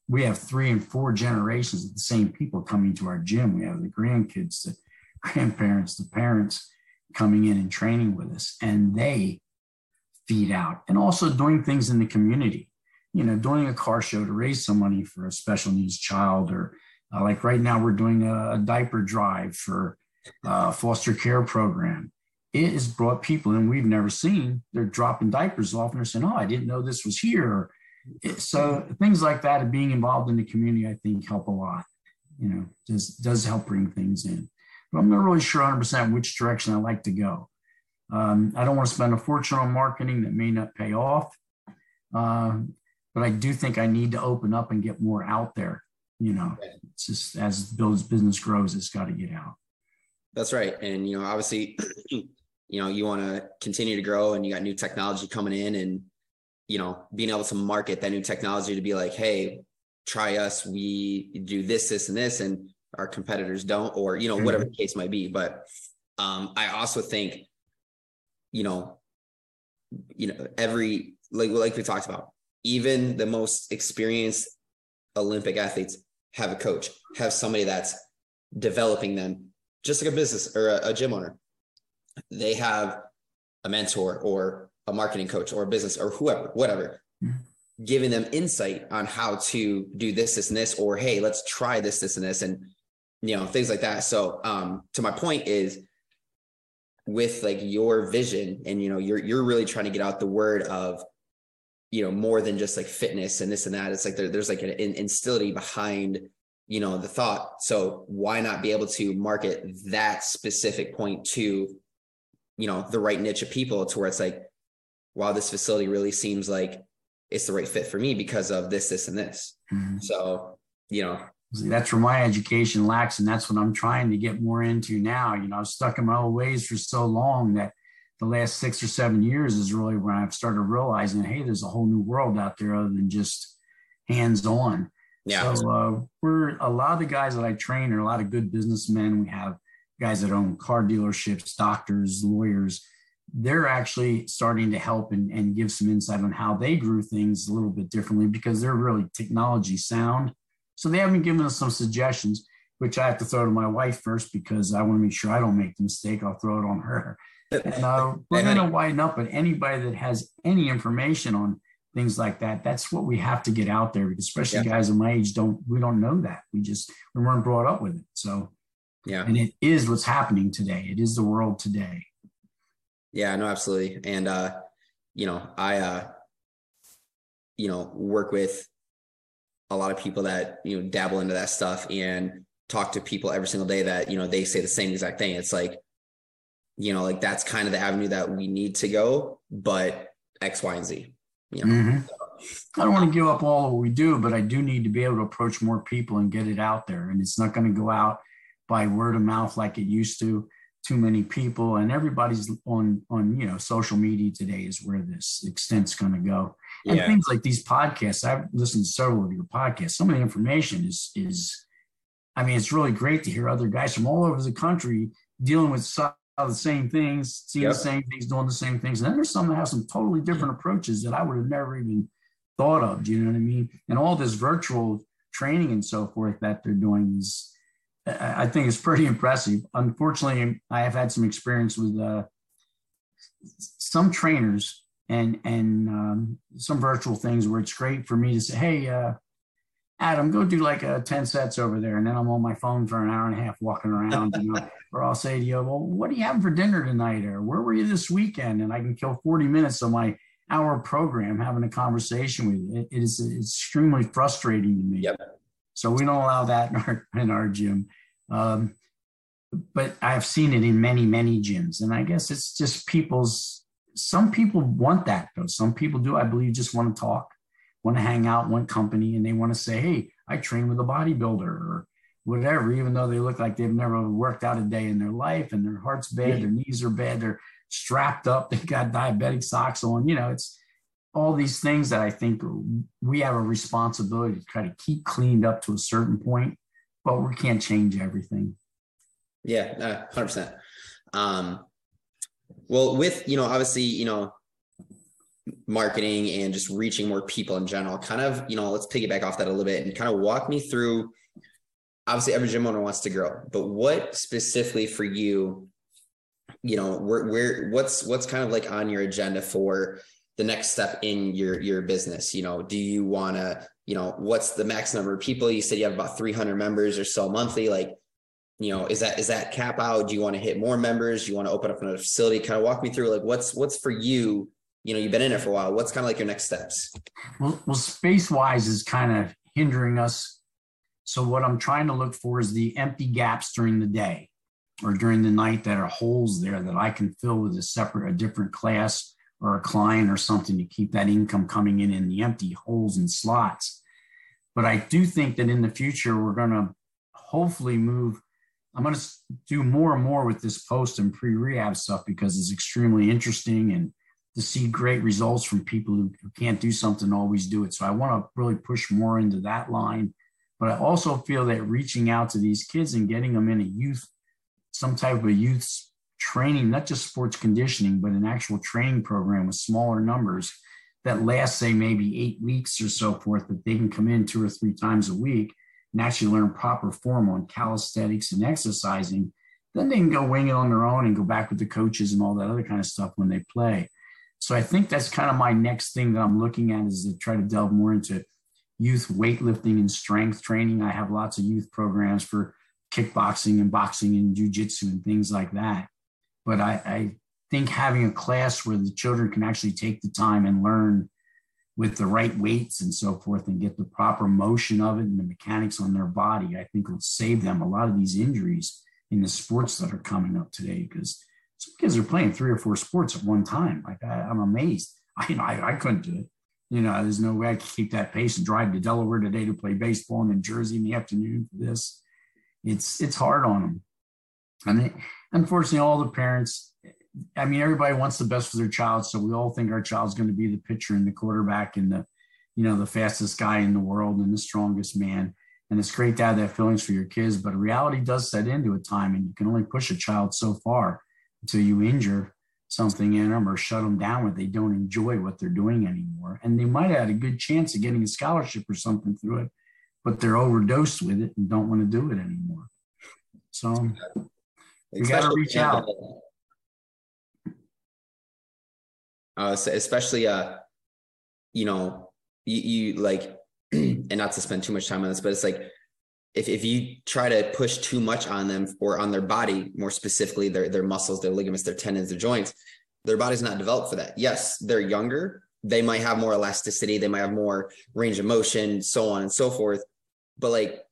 we have three and four generations of the same people coming to our gym. We have the grandkids, the grandparents, the parents coming in and training with us, and they feed out and also doing things in the community you know, doing a car show to raise some money for a special needs child, or uh, like right now we're doing a, a diaper drive for a foster care program. It has brought people in we've never seen. They're dropping diapers off and they're saying, "Oh, I didn't know this was here." So things like that and being involved in the community, I think, help a lot. You know, does does help bring things in. But I'm not really sure 100% which direction I like to go. Um, I don't want to spend a fortune on marketing that may not pay off. Um, but I do think I need to open up and get more out there. You know, it's just as Bill's business grows, it's got to get out. That's right. And, you know, obviously, you know, you want to continue to grow and you got new technology coming in and, you know, being able to market that new technology to be like, hey, try us. We do this, this, and this, and our competitors don't, or, you know, mm-hmm. whatever the case might be. But um, I also think, you know, you know, every, like, like we talked about, even the most experienced Olympic athletes have a coach, have somebody that's developing them, just like a business or a, a gym owner. They have a mentor or a marketing coach or a business or whoever, whatever, mm-hmm. giving them insight on how to do this, this, and this, or hey, let's try this, this, and this, and you know, things like that. So um, to my point is with like your vision and you know, you're you're really trying to get out the word of you know more than just like fitness and this and that it's like there, there's like an, an instillity behind you know the thought so why not be able to market that specific point to you know the right niche of people to where it's like wow this facility really seems like it's the right fit for me because of this this and this mm-hmm. so you know that's where my education lacks and that's what i'm trying to get more into now you know i was stuck in my old ways for so long that the last six or seven years is really when I've started realizing, hey, there's a whole new world out there other than just hands on. Yeah. So uh, we're a lot of the guys that I train are a lot of good businessmen. We have guys that own car dealerships, doctors, lawyers. They're actually starting to help and, and give some insight on how they grew things a little bit differently because they're really technology sound. So they have been giving us some suggestions. which I have to throw to my wife first because I want to make sure I don't make the mistake. I'll throw it on her. And uh, we're going to widen up, but anybody that has any information on things like that, that's what we have to get out there, Because especially yeah. guys of my age don't, we don't know that. We just, we weren't brought up with it. So, yeah. And it is what's happening today. It is the world today. Yeah, no, absolutely. And, uh, you know, I, uh, you know, work with a lot of people that, you know, dabble into that stuff and talk to people every single day that, you know, they say the same exact thing. It's like, you know, like that's kind of the avenue that we need to go, but X, Y, and Z. You know? Mm-hmm. I don't want to give up all of what we do, but I do need to be able to approach more people and get it out there. And it's not going to go out by word of mouth like it used to. Too many people, and everybody's on on you know social media today is where this extent's going to go. And yeah. things like these podcasts, I've listened to several of your podcasts. Some of the information is is, I mean, it's really great to hear other guys from all over the country dealing with the same things, seeing yep. the same things, doing the same things. And then there's some that have some totally different approaches that I would have never even thought of. Do you know what I mean? And all this virtual training and so forth that they're doing is, I think, is pretty impressive. Unfortunately, I have had some experience with uh, some trainers and and um, some virtual things where it's great for me to say, hey. Uh, Adam, go do like uh, 10 sets over there. And then I'm on my phone for an hour and a half walking around. You know, or I'll say to you, well, what are you having for dinner tonight? Or where were you this weekend? And I can kill 40 minutes of my hour program having a conversation with you. It, it is extremely frustrating to me. Yep. So we don't allow that in our, in our gym. Um, but I've seen it in many, many gyms. And I guess it's just people's, some people want that though. Some people do, I believe, just want to talk want to hang out, want company, and they want to say, hey, I train with a bodybuilder or whatever, even though they look like they've never worked out a day in their life and their heart's bad, yeah. their knees are bad, they're strapped up, they've got diabetic socks on, you know, it's all these things that I think we have a responsibility to try to keep cleaned up to a certain point, but we can't change everything. Yeah, hundred percent. Um, well, with you know, obviously, you know, marketing and just reaching more people in general kind of you know let's piggyback off that a little bit and kind of walk me through obviously every gym owner wants to grow but what specifically for you you know where where what's what's kind of like on your agenda for the next step in your your business? You know do you want to you know what's the max number of people? You said you have about 300 members or so monthly like you know is that is that cap out? Do you want to hit more members? Do you want to open up another facility? Kind of walk me through like what's what's for you? You know you've been in it for a while. What's kind of like your next steps? Well, well space wise is kind of hindering us. So what i'm trying to look for is the empty gaps during the day or during the night that are holes there that i can fill with a separate a different class or a client or something to keep that income coming in in the empty holes and slots but i do think that in the future we're going to hopefully move i'm going to do more and more with this post and pre-rehab stuff because it's extremely interesting and to see great results from people who, who can't do something always do it. So I want to really push more into that line. But I also feel that reaching out to these kids and getting them in a youth, some type of a youth training, not just sports conditioning, but an actual training program with smaller numbers that lasts, say, maybe eight weeks or so forth, that they can come in two or three times a week and actually learn proper form on calisthenics and exercising. Then they can go wing it on their own and go back with the coaches and all that other kind of stuff when they play. So I think that's kind of my next thing that I'm looking at is to try to delve more into youth weightlifting and strength training. I have lots of youth programs for kickboxing and boxing and jujitsu and things like that. But I, I think having a class where the children can actually take the time and learn with the right weights and so forth and get the proper motion of it and the mechanics on their body, I think will save them a lot of these injuries in the sports that are coming up today because some kids are playing three or four sports at one time. Like I, am amazed. I, you know, I, I couldn't do it. You know, there's no way I could keep that pace and drive to Delaware today to play baseball and then Jersey in the afternoon for this. It's it's hard on them. And they, unfortunately, all the parents, I mean, everybody wants the best for their child. So we all think our child's going to be the pitcher and the quarterback and the, you know, the fastest guy in the world and the strongest man. And it's great to have that feelings for your kids, but reality does set into a time and you can only push a child so far until you injure something in them or shut them down where they don't enjoy what they're doing anymore. And they might have had a good chance of getting a scholarship or something through it, but they're overdosed with it and don't want to do it anymore. So we got to reach out. Uh, especially, uh, you know, you, you like, and not to spend too much time on this, but it's like if, if you try to push too much on them or on their body, more specifically their, their muscles, their ligaments, their tendons, their joints, their body's not developed for that. Yes, they're younger. They might have more elasticity. They might have more range of motion, so on and so forth. But like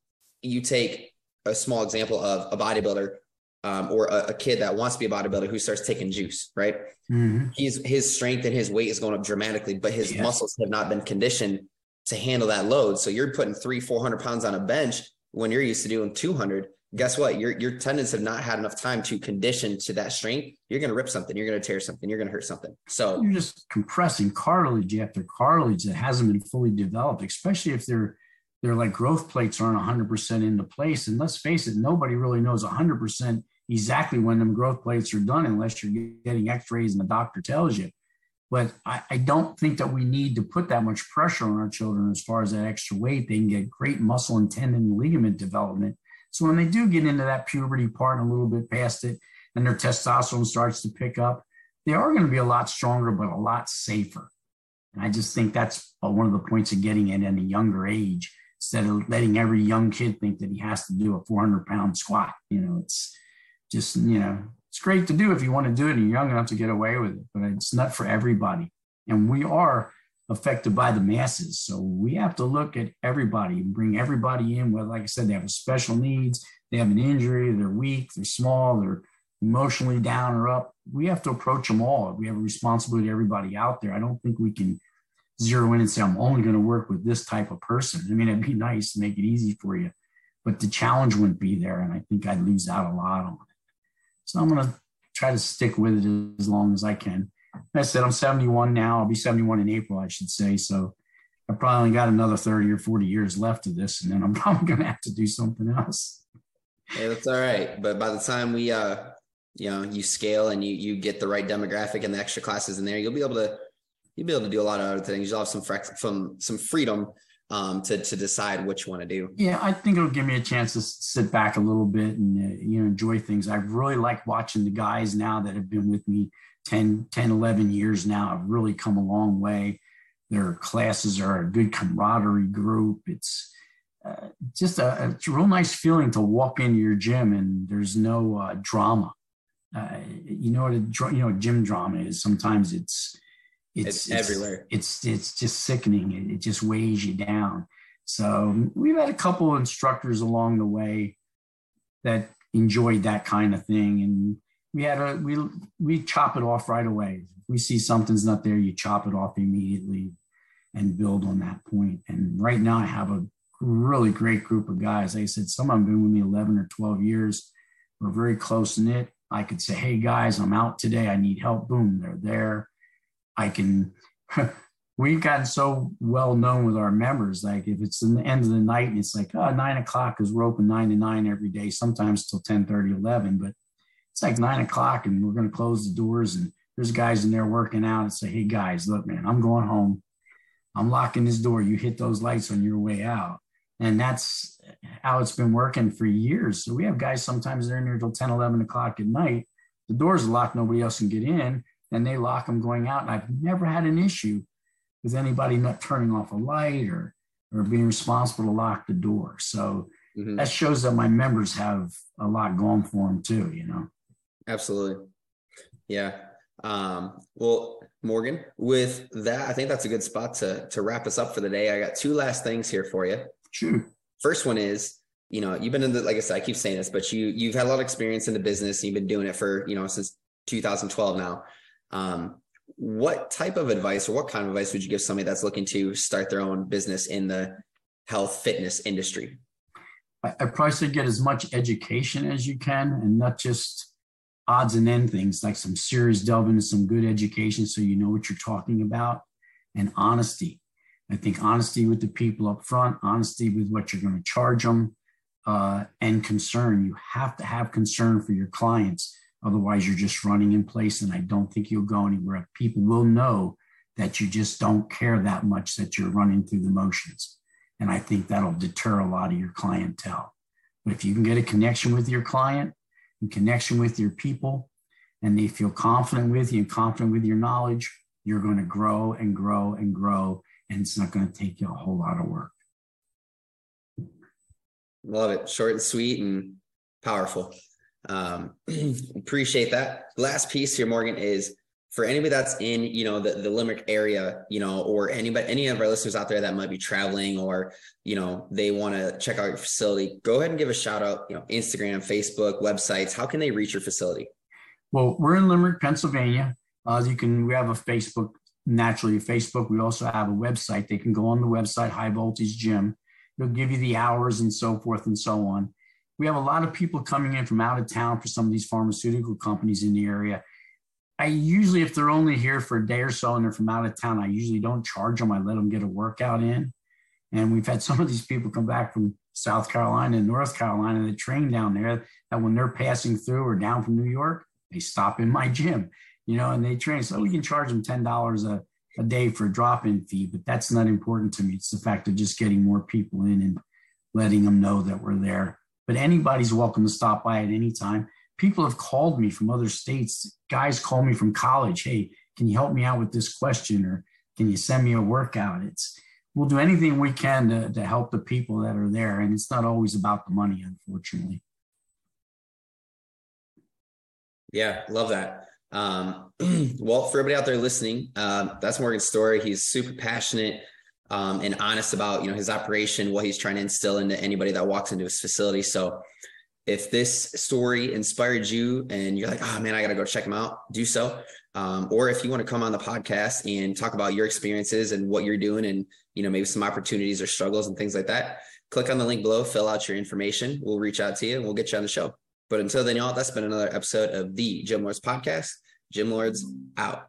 you take a small example of a bodybuilder um, or a, a, kid that wants to be a bodybuilder who starts taking juice, right? Mm-hmm. He's his strength and his weight is going up dramatically, but his yes. muscles have not been conditioned to handle that load. So you're putting three, 400 pounds on a bench when you're used to doing 200 guess what your your tendons have not had enough time to condition to that strength you're going to rip something you're going to tear something you're going to hurt something so you're just compressing cartilage after cartilage that hasn't been fully developed especially if they're they're like growth plates aren't 100% into place and let's face it nobody really knows 100% exactly when them growth plates are done unless you're getting x-rays and the doctor tells you but I, I, don't think that we need to put that much pressure on our children as far as that extra weight. They can get great muscle and tendon and ligament development. So when they do get into that puberty part a little bit past it, and their testosterone starts to pick up, they are going to be a lot stronger, but a lot safer. And I just think that's one of the points of getting it at a younger age instead of letting every young kid think that he has to do a 400 pound squat. You know, it's just, you know, it's great to do if you want to do it and you're young enough to get away with it, but it's not for everybody. And we are affected by the masses. So we have to look at everybody and bring everybody in, whether, like I said, they have special needs, they have an injury, they're weak, they're small, they're emotionally down or up. We have to approach them all. We have a responsibility to everybody out there. I don't think we can zero in and say, I'm only going to work with this type of person. I mean, it'd be nice to make it easy for you, but the challenge wouldn't be there. And I think I'd lose out a lot on it. So I'm going to try to stick with it as long as I can. I said I'm 71 now. I'll be 71 in April, I should say. So I probably only got another 30 or 40 years left of this, and then I'm probably going to have to do something else. Hey, that's all right. But by the time we, uh, you know, you scale and you you get the right demographic and the extra classes in there, you'll be able to you'll be able to do a lot of other things. You'll have some some some freedom um, to to decide what you want to do. Yeah, I think it'll give me a chance to sit back a little bit and uh, you know enjoy things. I really like watching the guys now that have been with me 10, 10, 11 years now. I've really come a long way. Their classes are a good camaraderie group. It's uh, just a, a real nice feeling to walk into your gym and there's no uh, drama. Uh, you know what a you know gym drama is. Sometimes it's it's, it's everywhere. It's it's just sickening. It, it just weighs you down. So we've had a couple instructors along the way that enjoyed that kind of thing, and we had a we we chop it off right away. If we see something's not there, you chop it off immediately and build on that point. And right now, I have a really great group of guys. Like I said some of them been with me 11 or 12 years. We're very close knit. I could say, "Hey guys, I'm out today. I need help." Boom, they're there I can. we've gotten so well known with our members. Like if it's in the end of the night and it's like oh, nine o'clock because we're open nine to nine every day, sometimes till 10 30, 11, but it's like nine o'clock and we're going to close the doors and there's guys in there working out and say, Hey guys, look, man, I'm going home. I'm locking this door. You hit those lights on your way out. And that's how it's been working for years. So we have guys sometimes they're in there till 10, 11 o'clock at night. The doors locked, nobody else can get in and they lock them going out. And I've never had an issue with anybody not turning off a light or or being responsible to lock the door. So mm-hmm. that shows that my members have a lot going for them too. You know. Absolutely. Yeah. Um, well, Morgan, with that, I think that's a good spot to to wrap us up for the day. I got two last things here for you. Sure. First one is, you know, you've been in the like I said, I keep saying this, but you you've had a lot of experience in the business. and You've been doing it for you know since 2012 now. Um, what type of advice or what kind of advice would you give somebody that's looking to start their own business in the health fitness industry? I, I probably say get as much education as you can and not just odds and end things like some serious delve into some good education so you know what you're talking about and honesty. I think honesty with the people up front, honesty with what you're going to charge them, uh, and concern. You have to have concern for your clients Otherwise, you're just running in place, and I don't think you'll go anywhere. People will know that you just don't care that much that you're running through the motions. And I think that'll deter a lot of your clientele. But if you can get a connection with your client and connection with your people, and they feel confident with you and confident with your knowledge, you're going to grow and grow and grow. And it's not going to take you a whole lot of work. Love it. Short and sweet and powerful. Um, appreciate that. Last piece here, Morgan, is for anybody that's in, you know, the, the Limerick area, you know, or anybody, any of our listeners out there that might be traveling or, you know, they want to check out your facility, go ahead and give a shout out, you know, Instagram, Facebook, websites. How can they reach your facility? Well, we're in Limerick, Pennsylvania. Uh, you can, we have a Facebook, naturally, Facebook. We also have a website. They can go on the website, High Voltage Gym. It'll give you the hours and so forth and so on. We have a lot of people coming in from out of town for some of these pharmaceutical companies in the area. I usually, if they're only here for a day or so and they're from out of town, I usually don't charge them. I let them get a workout in. And we've had some of these people come back from South Carolina and North Carolina that train down there that when they're passing through or down from New York, they stop in my gym, you know, and they train. So we can charge them $10 a, a day for a drop in fee, but that's not important to me. It's the fact of just getting more people in and letting them know that we're there. But anybody's welcome to stop by at any time. People have called me from other states. Guys call me from college. Hey, can you help me out with this question? Or can you send me a workout? It's we'll do anything we can to, to help the people that are there. And it's not always about the money, unfortunately. Yeah, love that. Um, well, for everybody out there listening, uh, that's Morgan's story. He's super passionate um, and honest about you know his operation, what he's trying to instill into anybody that walks into his facility. So, if this story inspired you and you're like, oh man, I got to go check him out, do so. Um, or if you want to come on the podcast and talk about your experiences and what you're doing, and you know maybe some opportunities or struggles and things like that, click on the link below, fill out your information. We'll reach out to you and we'll get you on the show. But until then, y'all, that's been another episode of the Gym Lords Podcast. Gym Lords out.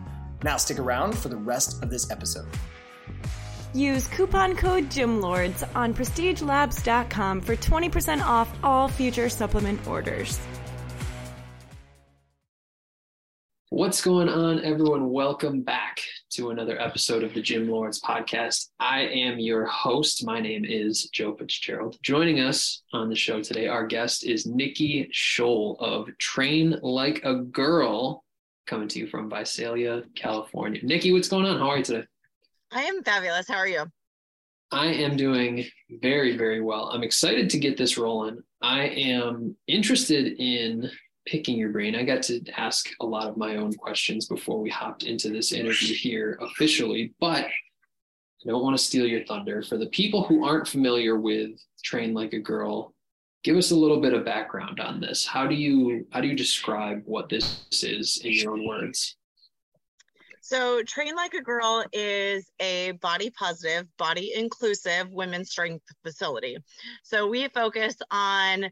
Now stick around for the rest of this episode. Use coupon code GYMLORDS on prestigelabs.com for 20% off all future supplement orders. What's going on, everyone? Welcome back to another episode of the Gym Lords podcast. I am your host. My name is Joe Fitzgerald. Joining us on the show today, our guest is Nikki Scholl of Train Like a Girl coming to you from Visalia, California. Nikki, what's going on? How are you today? I am fabulous. How are you? I am doing very, very well. I'm excited to get this rolling. I am interested in picking your brain. I got to ask a lot of my own questions before we hopped into this interview here officially, but I don't want to steal your thunder. For the people who aren't familiar with Train Like a Girl, give us a little bit of background on this. How do you how do you describe what this is in your own words? So train like a girl is a body positive body inclusive women's strength facility. So we focus on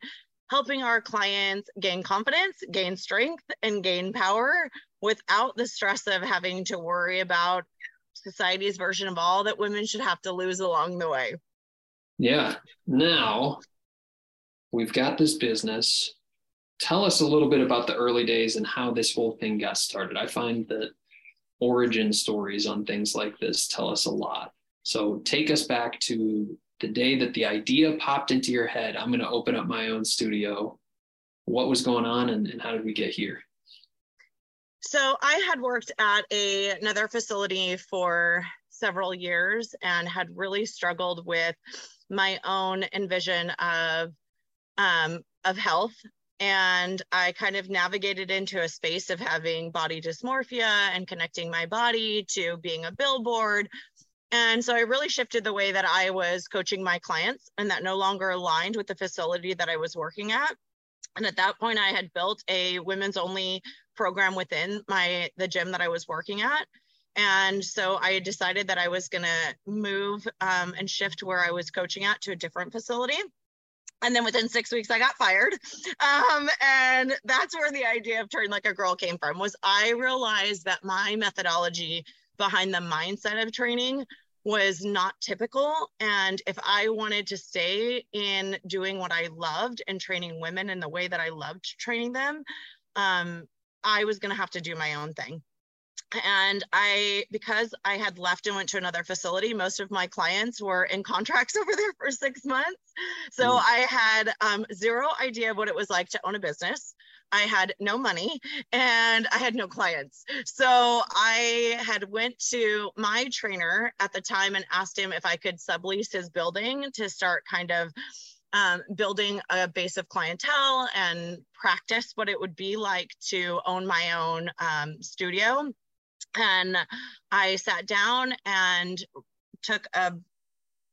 helping our clients gain confidence gain strength and gain power without the stress of having to worry about society's version of all that women should have to lose along the way. Yeah. Now we've got this business. Tell us a little bit about the early days and how this whole thing got started. I find that origin stories on things like this tell us a lot. So take us back to the day that the idea popped into your head. I'm going to open up my own studio. What was going on and, and how did we get here? So I had worked at a, another facility for several years and had really struggled with my own envision of um, of health and I kind of navigated into a space of having body dysmorphia and connecting my body to being a billboard. And so I really shifted the way that I was coaching my clients, and that no longer aligned with the facility that I was working at. And at that point, I had built a women's only program within my the gym that I was working at. And so I decided that I was going to move um, and shift where I was coaching at to a different facility and then within six weeks i got fired. Um, and that's where the idea of train like a girl came from was i realized that my methodology behind the mindset of training was not typical. And if i wanted to stay in doing what i loved and training women in the way that i loved training them um, i was going to have to do my own thing and I, because I had left and went to another facility, most of my clients were in contracts over there for six months. So mm. I had um, zero idea of what it was like to own a business. I had no money and I had no clients. So I had went to my trainer at the time and asked him if I could sublease his building to start kind of um, building a base of clientele and practice what it would be like to own my own um, studio and I sat down and took a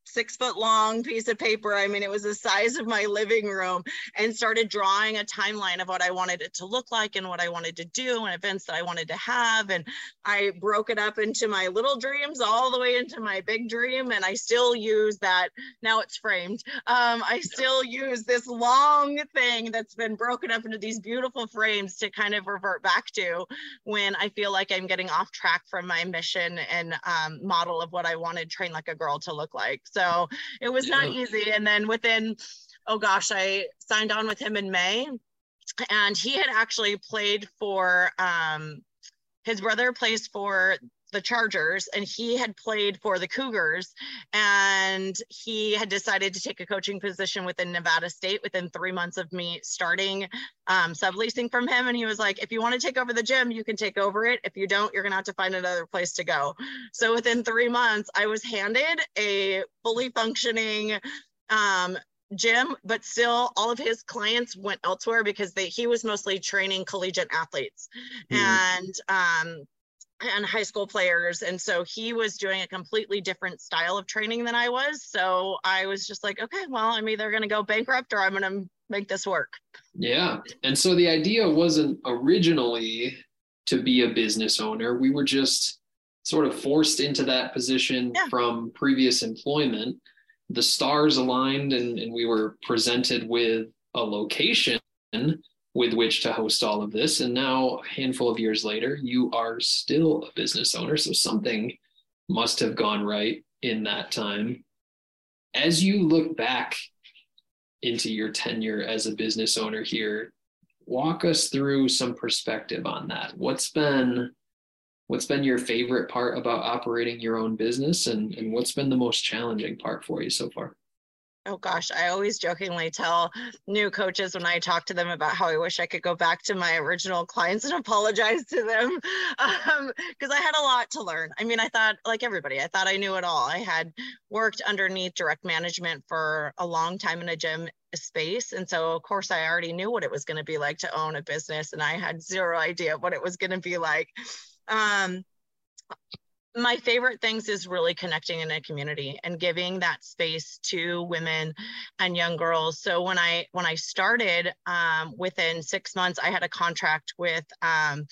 six foot long piece of paper. I mean, it was the size of my living room and started drawing a timeline of what I wanted it to look like and what I wanted to do and events that I wanted to have. And I broke it up into my little dreams all the way into my big dream. And I still use that. Now it's framed. Um, I still use this long thing that's been broken up into these beautiful frames to kind of revert back to when I feel like I'm getting off track from my mission and um, model of what I wanted Train Like a Girl to look like. So it was not easy. And then within, oh gosh, I signed on with him in May. And he had actually played for um, his brother plays for the Chargers and he had played for the Cougars and he had decided to take a coaching position within Nevada State within three months of me starting um, subleasing from him. And he was like, if you want to take over the gym, you can take over it. If you don't, you're going to have to find another place to go. So within three months, I was handed a fully functioning um, gym, but still all of his clients went elsewhere because they, he was mostly training collegiate athletes. Mm-hmm. And um, and high school players. And so he was doing a completely different style of training than I was. So I was just like, okay, well, I'm either going to go bankrupt or I'm going to make this work. Yeah. And so the idea wasn't originally to be a business owner. We were just sort of forced into that position yeah. from previous employment. The stars aligned and, and we were presented with a location with which to host all of this. And now, a handful of years later, you are still a business owner. So something must have gone right in that time. As you look back into your tenure as a business owner here, walk us through some perspective on that. What's been what's been your favorite part about operating your own business and, and what's been the most challenging part for you so far? Oh gosh, I always jokingly tell new coaches when I talk to them about how I wish I could go back to my original clients and apologize to them because um, I had a lot to learn. I mean, I thought, like everybody, I thought I knew it all. I had worked underneath direct management for a long time in a gym space. And so, of course, I already knew what it was going to be like to own a business, and I had zero idea what it was going to be like. Um, my favorite things is really connecting in a community and giving that space to women and young girls. So when i when i started um, within six months i had a contract with um,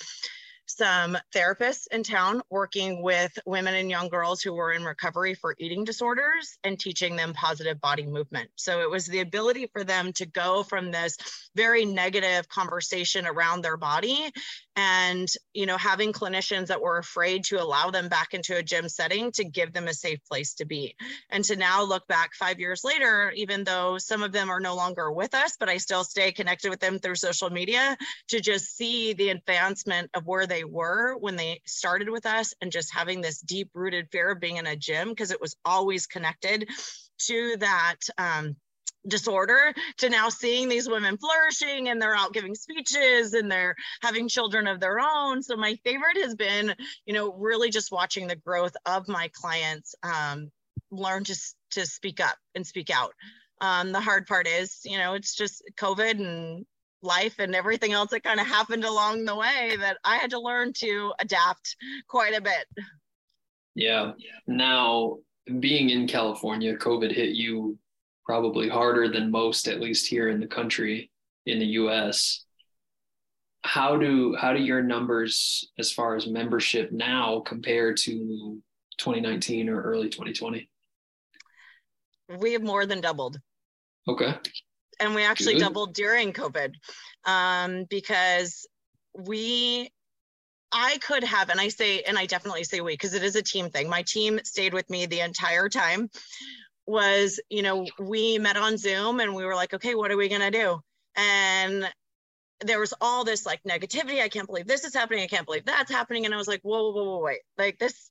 some therapists in town working with women and young girls who were in recovery for eating disorders and teaching them positive body movement. So it was the ability for them to go from this very negative conversation around their body and you know having clinicians that were afraid to allow them back into a gym setting to give them a safe place to be and to now look back 5 years later even though some of them are no longer with us but I still stay connected with them through social media to just see the advancement of where they were when they started with us and just having this deep rooted fear of being in a gym because it was always connected to that um, disorder to now seeing these women flourishing and they're out giving speeches and they're having children of their own. So my favorite has been you know really just watching the growth of my clients um, learn to, to speak up and speak out. Um, the hard part is you know it's just covid and life and everything else that kind of happened along the way that I had to learn to adapt quite a bit. Yeah. Now, being in California, COVID hit you probably harder than most, at least here in the country, in the US. How do how do your numbers as far as membership now compare to 2019 or early 2020? We have more than doubled. Okay. And we actually Good. doubled during COVID um, because we I could have, and I say, and I definitely say we, because it is a team thing. My team stayed with me the entire time. Was, you know, we met on Zoom and we were like, okay, what are we going to do? And there was all this like negativity. I can't believe this is happening. I can't believe that's happening. And I was like, whoa, whoa, whoa, whoa, wait. Like this,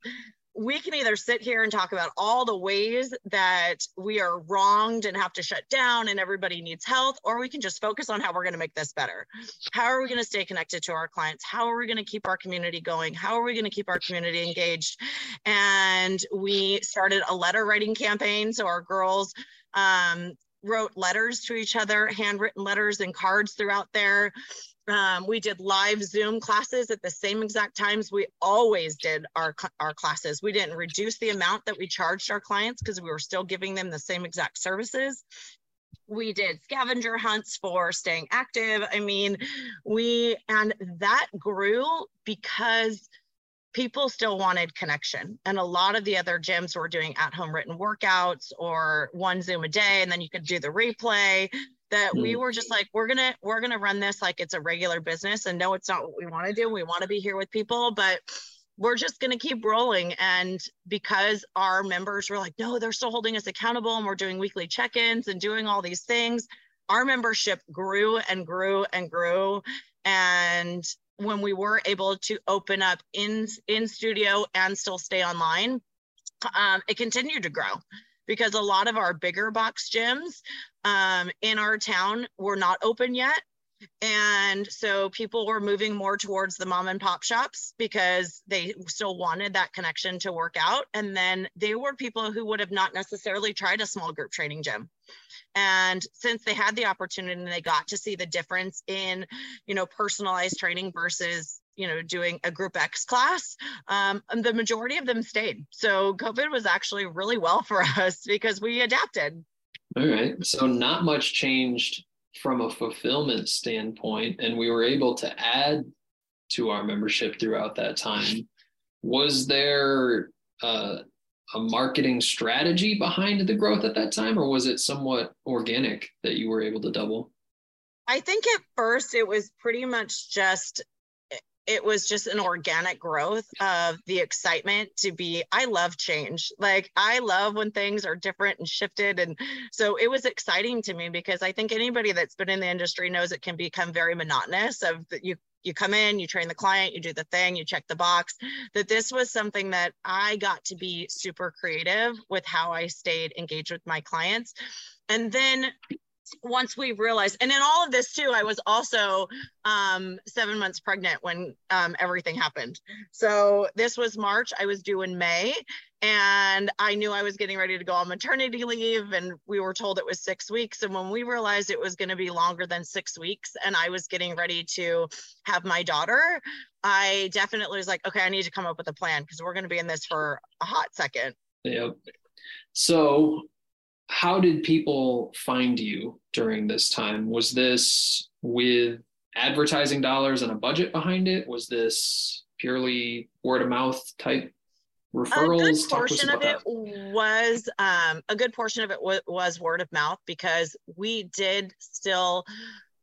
we can either sit here and talk about all the ways that we are wronged and have to shut down and everybody needs health, or we can just focus on how we're going to make this better. How are we going to stay connected to our clients? How are we going to keep our community going? How are we going to keep our community engaged? And we started a letter writing campaign. So our girls um, wrote letters to each other, handwritten letters and cards throughout there. Um, we did live Zoom classes at the same exact times we always did our, our classes. We didn't reduce the amount that we charged our clients because we were still giving them the same exact services. We did scavenger hunts for staying active. I mean, we, and that grew because people still wanted connection. And a lot of the other gyms were doing at home written workouts or one Zoom a day, and then you could do the replay that we were just like we're gonna we're gonna run this like it's a regular business and no it's not what we want to do we want to be here with people but we're just going to keep rolling. And because our members were like no they're still holding us accountable and we're doing weekly check-ins and doing all these things our membership grew and grew and grew. And when we were able to open up in in studio and still stay online um, it continued to grow because a lot of our bigger box gyms um, in our town were not open yet. And so people were moving more towards the mom and pop shops because they still wanted that connection to work out. And then they were people who would have not necessarily tried a small group training gym. And since they had the opportunity and they got to see the difference in, you know, personalized training versus you know doing a group x class um, and the majority of them stayed so covid was actually really well for us because we adapted All right. So not much changed from a fulfillment standpoint, and we were able to add to our membership throughout that time. Was there uh, a marketing strategy behind the growth at that time, or was it somewhat organic that you were able to double? i think at first it was pretty much just it was just an organic growth of the excitement to be i love change. Like i love when things are different and shifted. And so it was exciting to me because i think anybody that's been in the industry knows it can become very monotonous of that you you come in you train the client you do the thing you check the box. That this was something that i got to be super creative with how i stayed engaged with my clients. And then once we realized and in all of this too i was also um, seven months pregnant when um, everything happened. So this was march i was due in may and i knew i was getting ready to go on maternity leave and we were told it was six weeks. And when we realized it was going to be longer than six weeks and i was getting ready to have my daughter i definitely was like okay i need to come up with a plan because we're going to be in this for a hot second. Yep. So, how did people find you during this time? Was this with advertising dollars and a budget behind it? Was this purely word of mouth type referrals? A good Talk to us portion of it was um, a good portion of it was, was word of mouth because we did still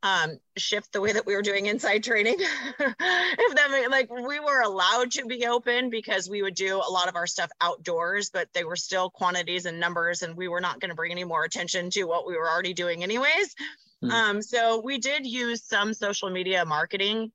um, shift the way that we were doing inside training. if that made, like we were allowed to be open because we would do a lot of our stuff outdoors, but they were still quantities and numbers, and we were not going to bring any more attention to what we were already doing anyways. Hmm. Um, so we did use some social media marketing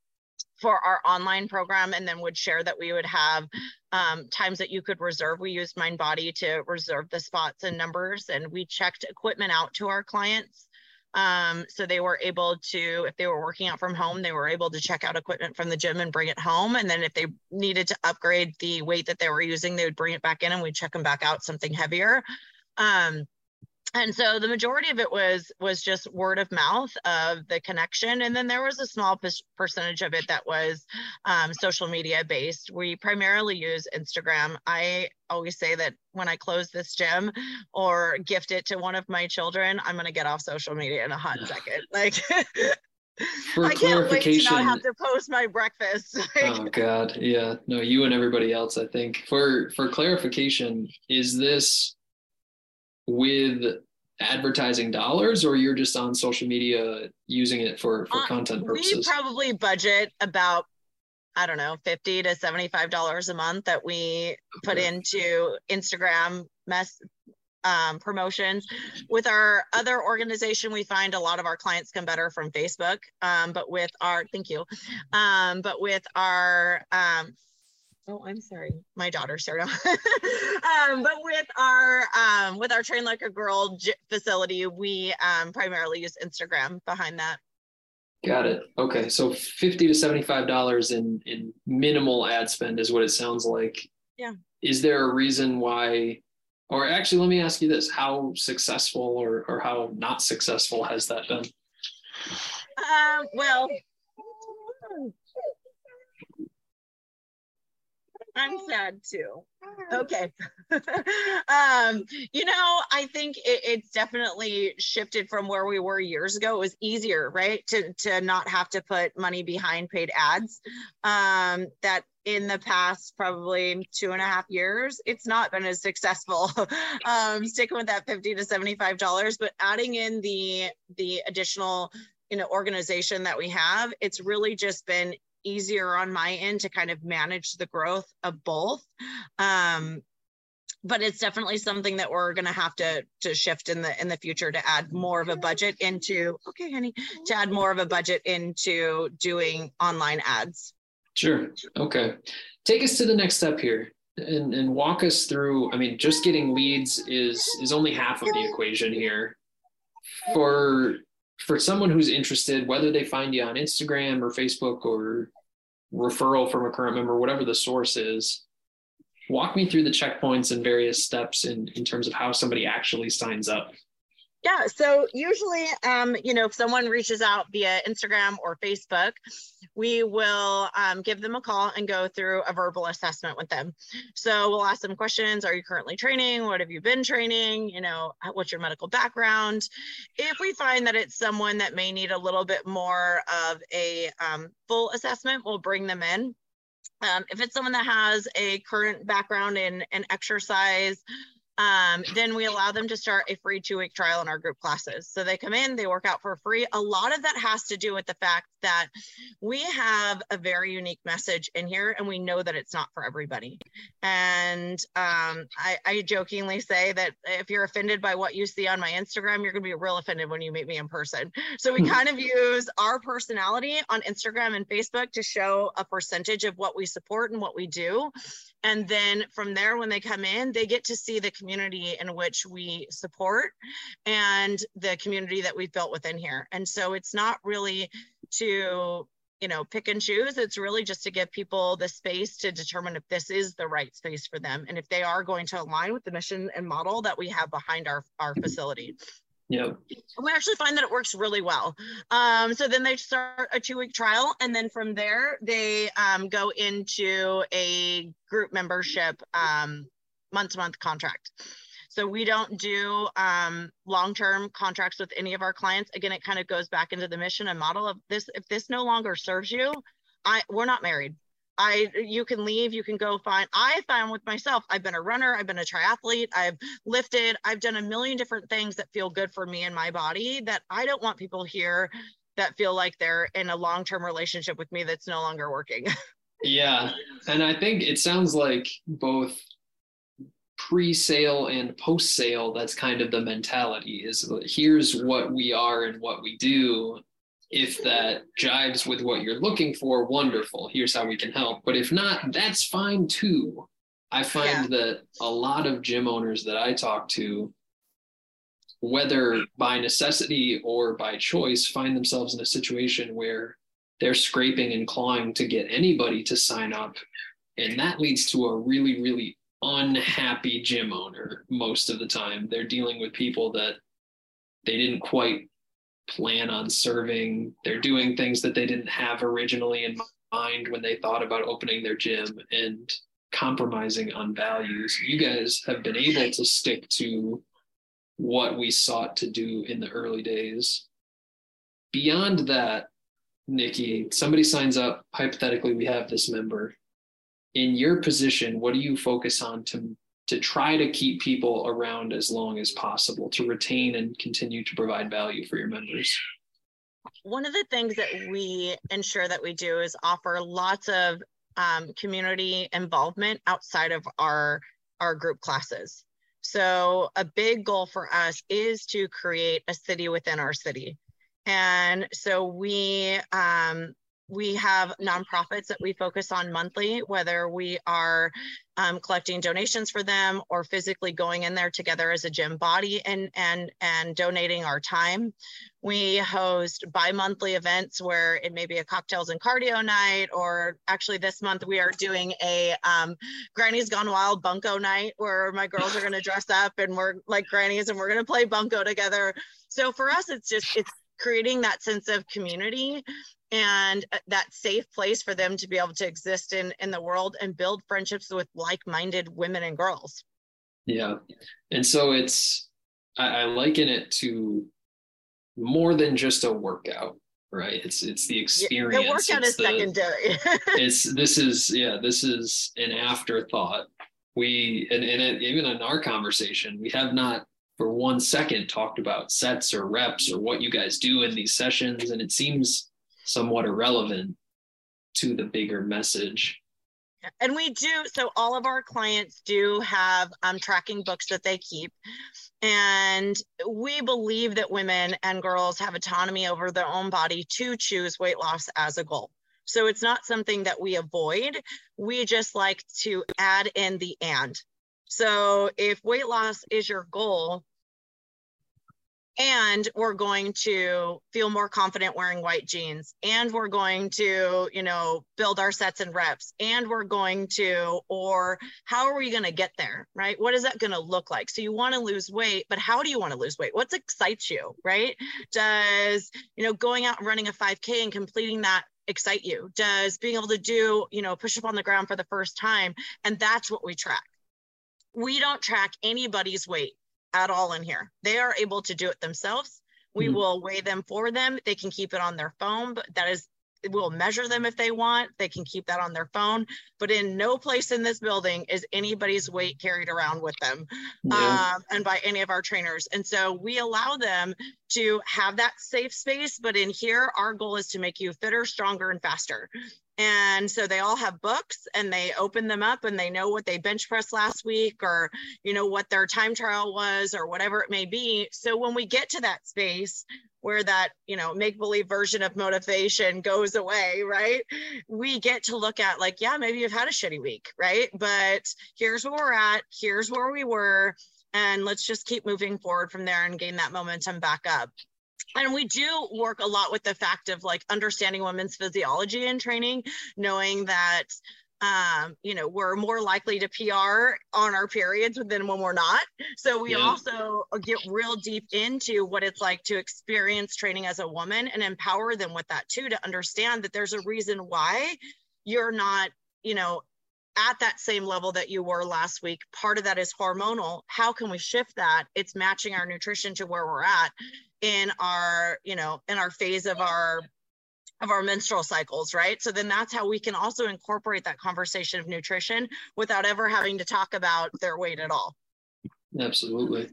for our online program and then would share that we would have um, times that you could reserve. We used MindBody to reserve the spots and numbers, and we checked equipment out to our clients. Um, so they were able to, if they were working out from home, they were able to check out equipment from the gym and bring it home. And then if they needed to upgrade the weight that they were using, they would bring it back in and we'd check them back out something heavier. Um, and so the majority of it was was just word of mouth of the connection and then there was a small percentage of it that was um, social media based we primarily use instagram i always say that when i close this gym or gift it to one of my children i'm going to get off social media in a hot second like For I can't wait to not have to post my breakfast. oh God, yeah. No, you and everybody else. I think for for clarification, is this with advertising dollars or you're just on social media using it for for uh, content purposes we probably budget about i don't know 50 to 75 dollars a month that we put okay. into instagram mess um, promotions with our other organization we find a lot of our clients come better from facebook um, but with our thank you um, but with our um, Oh, I'm sorry. My daughter, Sarah. um, but with our um, with our Train Like a Girl facility, we um, primarily use Instagram behind that. Got it. Okay, so fifty to seventy-five dollars in in minimal ad spend is what it sounds like. Yeah. Is there a reason why? Or actually, let me ask you this: How successful or or how not successful has that been? Um, well, I'm sad too. Okay. um, you know, I think it, it's definitely shifted from where we were years ago. It was easier, right? To to not have to put money behind paid ads. Um, that in the past probably two and a half years, it's not been as successful. um, sticking with that 50 to 75 dollars, but adding in the the additional you know organization that we have it's really just been easier on my end to kind of manage the growth of both. Um, but it's definitely something that we're going to have to to shift in the in the future to add more of a budget into okay honey to add more of a budget into doing online ads. Sure okay. Take us to the next step here and, and walk us through i mean just getting leads is is only half of the equation here. For for someone who's interested, whether they find you on Instagram or Facebook or referral from a current member, whatever the source is, walk me through the checkpoints and various steps in, in terms of how somebody actually signs up. Yeah. So usually, um, you know, if someone reaches out via Instagram or Facebook, we will um, give them a call and go through a verbal assessment with them. So we'll ask them questions. Are you currently training? What have you been training? You know, what's your medical background? If we find that it's someone that may need a little bit more of a um, full assessment, we'll bring them in. Um, if it's someone that has a current background in, in exercise, um, then we allow them to start a free two week trial in our group classes. So they come in, they work out for free. A lot of that has to do with the fact that we have a very unique message in here and we know that it's not for everybody. And um, I, I, jokingly say that if you're offended by what you see on my Instagram, you're going to be real offended when you meet me in person. So we hmm. kind of use our personality on Instagram and Facebook to show a percentage of what we support and what we do. And then from there, when they come in, they get to see the community in which we support and the community that we've built within here. And so it's not really to you know pick and choose it's really just to give people the space to determine if this is the right space for them and if they are going to align with the mission and model that we have behind our our facility yeah. We actually find that it works really well. Um, so then they start a two week trial, and then from there, they um, go into a group membership month to month contract. So we don't do um, long term contracts with any of our clients. Again, it kind of goes back into the mission and model of this. If this no longer serves you, I we're not married. I you can leave, you can go find. I found with myself, I've been a runner, I've been a triathlete, I've lifted, I've done a million different things that feel good for me and my body that I don't want people here that feel like they're in a long-term relationship with me that's no longer working. yeah. And I think it sounds like both pre-sale and post-sale that's kind of the mentality is here's what we are and what we do if that jives with what you're looking for, wonderful. Here's how we can help. But if not, that's fine too. I find yeah. that a lot of gym owners that I talk to, whether by necessity or by choice, find themselves in a situation where they're scraping and clawing to get anybody to sign up. And that leads to a really, really unhappy gym owner most of the time. They're dealing with people that they didn't quite plan on serving. They're doing things that they didn't have originally in mind when they thought about opening their gym and compromising on values. You guys have been able to stick to what we sought to do in the early days. Beyond that, Nikki, somebody signs up, hypothetically, we have this member. In your position, what do you focus on to to try to keep people around as long as possible to retain and continue to provide value for your members? One of the things that we ensure that we do is offer lots of um, community involvement outside of our our group classes. So a big goal for us is to create a city within our city. And so we um, we have nonprofits that we focus on monthly, whether we are um, collecting donations for them or physically going in there together as a gym body and and and donating our time. We host bi-monthly events where it may be a cocktails and cardio night, or actually this month we are doing a um, Granny's Gone Wild bunco night where my girls are going to dress up and we're like grannies and we're going to play bunco together. So for us, it's just it's creating that sense of community and uh, that safe place for them to be able to exist in in the world and build friendships with like-minded women and girls. Yeah. And so it's i, I liken it to more than just a workout right? It's it's the experience the workout it's is the, secondary. it's this is yeah this is an afterthought. We and, and it, even in our conversation we have not for one second talked about sets or reps or what you guys do in these sessions and it seems somewhat irrelevant to the bigger message. And we do so all of our clients do have um, tracking books that they keep. And we believe that women and girls have autonomy over their own body to choose weight loss as a goal. So it's not something that we avoid. We just like to add in the and. So if weight loss is your goal, and we're going to feel more confident wearing white jeans and we're going to you know build our sets and reps and we're going to or how are we going to get there right? What is that going to look like? So you want to lose weight but how do you want to lose weight? What excites you right? Does you know going out and running a 5k and completing that excite you? Does being able to do you know push up on the ground for the first time and that's what we track. We don't track anybody's weight at all in here. They are able to do it themselves. We mm-hmm. will weigh them for them. They can keep it on their phone, but that is we'll measure them if they want. They can keep that on their phone. But in no place in this building is anybody's weight carried around with them yeah. um, and by any of our trainers. And so we allow them to have that safe space. But in here, our goal is to make you fitter, stronger, and faster. And so they all have books and they open them up and they know what they bench pressed last week or, you know, what their time trial was or whatever it may be. So when we get to that space where that, you know, make believe version of motivation goes away, right? We get to look at like, yeah, maybe you've had a shitty week, right? But here's where we're at, here's where we were. And let's just keep moving forward from there and gain that momentum back up and we do work a lot with the fact of like understanding women's physiology and training knowing that um, you know, we're more likely to PR on our periods than when we're not. So we yeah. also get real deep into what it's like to experience training as a woman and empower them with that too, to understand that there's a reason why you're not, you know, at that same level that you were last week. Part of that is hormonal. How can we shift that? It's matching our nutrition to where we're at in our you know in our phase of our of our menstrual cycles right so then that's how we can also incorporate that conversation of nutrition without ever having to talk about their weight at all absolutely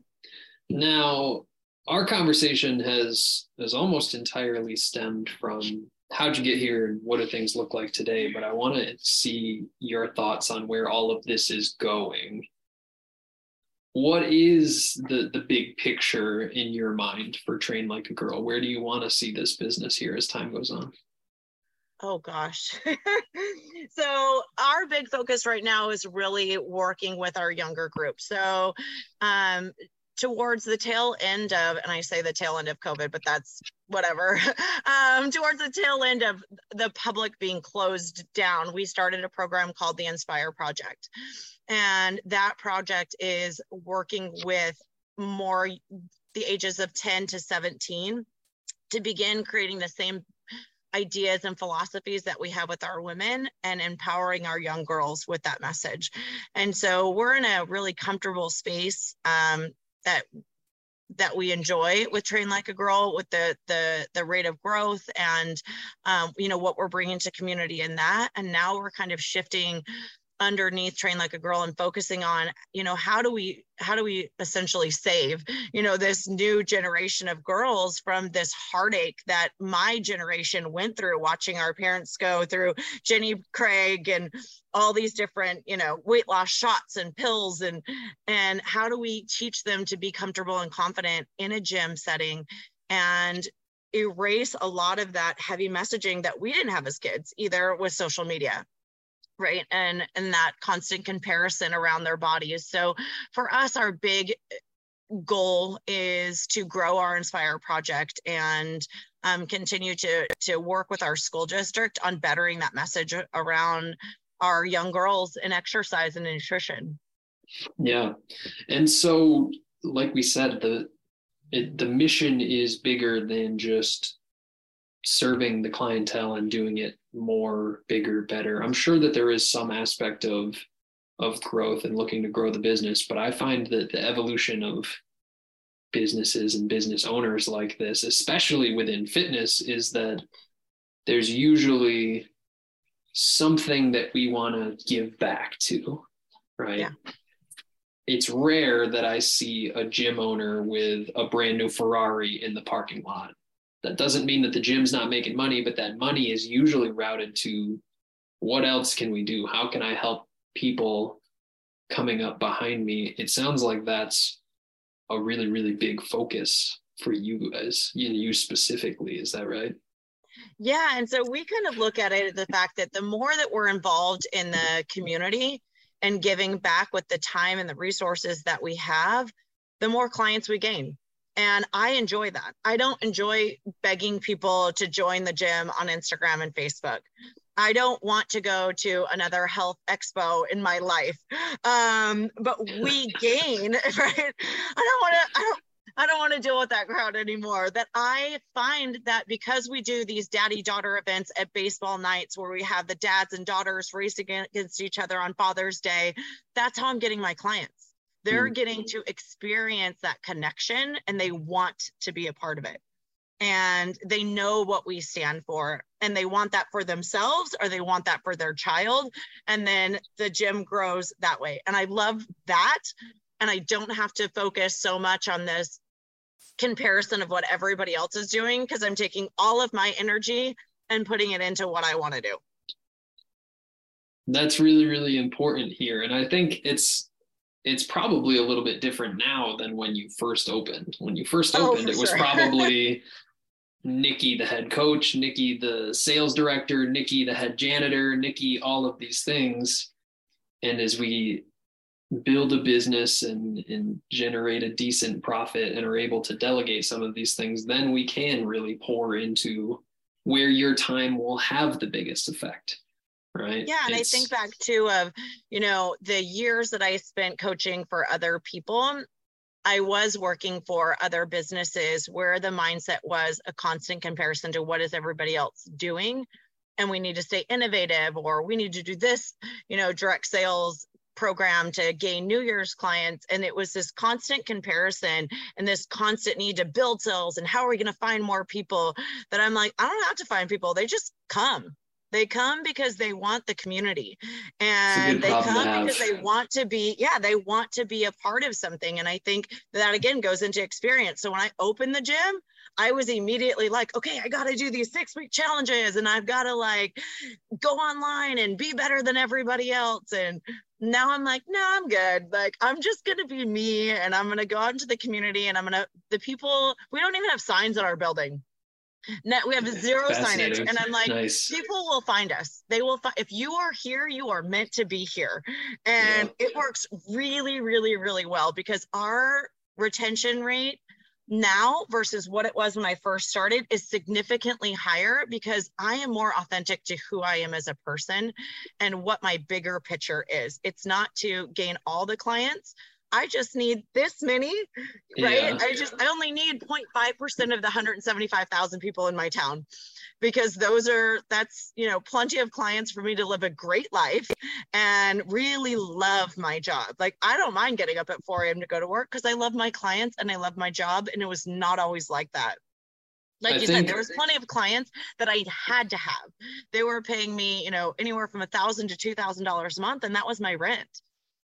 now our conversation has has almost entirely stemmed from how'd you get here and what do things look like today? But i want to see your thoughts on where all of this is going. What is the the big picture in your mind for train like a girl? Where do you want to see this business here as time goes on? Oh gosh. So our big focus right now is really working with our younger group. So um, towards the tail end of and i say the tail end of covid but that's whatever um, towards the tail end of the public being closed down we started a program called the inspire project and that project is working with more the ages of 10 to 17 to begin creating the same ideas and philosophies that we have with our women and empowering our young girls with that message. And so we're in a really comfortable space um, that that we enjoy with train like a girl with the the the rate of growth and um, you know what we're bringing to community in that. And now we're kind of shifting underneath train like a girl and focusing on you know how do we how do we essentially save you know this new generation of girls from this heartache that my generation went through watching our parents go through jenny craig and all these different you know weight loss shots and pills and and how do we teach them to be comfortable and confident in a gym setting and erase a lot of that heavy messaging that we didn't have as kids either with social media right? And and that constant comparison around their bodies. So for us our big goal is to grow our inspire project and um, continue to to work with our school district on bettering that message around our young girls in exercise and nutrition. Yeah. And so like we said the it, the mission is bigger than just serving the clientele and doing it more bigger better. I'm sure that there is some aspect of of growth and looking to grow the business but i find that the evolution of businesses and business owners like this especially within fitness is that there's usually something that we want to give back to right? Yeah. it's rare that i see a gym owner with a brand new ferrari in the parking lot that doesn't mean that the gym's not making money, but that money is usually routed to what else can we do? How can I help people coming up behind me? It sounds like that's a really, really big focus for you guys, you specifically. Is that right? Yeah. And so we kind of look at it the fact that the more that we're involved in the community and giving back with the time and the resources that we have, the more clients we gain and I enjoy that. I don't enjoy begging people to join the gym on Instagram and Facebook. I don't want to go to another health expo in my life. Um, but we gain, right? I don't want to, I don't, I don't want to deal with that crowd anymore. That I find that because we do these daddy daughter events at baseball nights where we have the dads and daughters racing against each other on Father's Day, that's how I'm getting my clients they're mm. getting to experience that connection and they want to be a part of it. And they know what we stand for and they want that for themselves or they want that for their child. And then the gym grows that way. And i love that. And i don't have to focus so much on this comparison of what everybody else is doing because i'm taking all of my energy and putting it into what i want to do. That's really really important here. And i think it's it's probably a little bit different now than when you first opened. When you first oh, opened, oh, it was sure. probably Nikki, the head coach, Nikki, the sales director, Nikki, the head janitor, Nikki, all of these things. And as we build a business and, and generate a decent profit and are able to delegate some of these things, then we can really pour into where your time will have the biggest effect right. Yeah and it's... i think back too of you know the years that i spent coaching for other people i was working for other businesses where the mindset was a constant comparison to what is everybody else doing and we need to stay innovative or we need to do this you know direct sales program to gain new year's clients and it was this constant comparison and this constant need to build sales and how are we going to find more people that i'm like i don't have to find people they just come they come because they want the community and they come because they want to be, yeah, they want to be a part of something. And I think that again goes into experience. So when I opened the gym, I was immediately like, okay, I got to do these six week challenges and I've got to like go online and be better than everybody else. And now I'm like, no, I'm good. Like, I'm just going to be me and I'm going to go out into the community and I'm going to, the people, we don't even have signs in our building we have zero signage and i'm like nice. people will find us they will find if you are here you are meant to be here and yeah. it works really really really well because our retention rate now versus what it was when i first started is significantly higher because i am more authentic to who i am as a person and what my bigger picture is it's not to gain all the clients I just need this many, right? Yeah. I just, I only need 0.5% of the 175,000 people in my town because those are, that's, you know, plenty of clients for me to live a great life and really love my job. Like, I don't mind getting up at 4 a.m. to go to work because I love my clients and I love my job. And it was not always like that like I you think- said, there was plenty of clients that I had to have. They were paying me, you know, anywhere from a thousand to two thousand dollars a month, and that was my rent.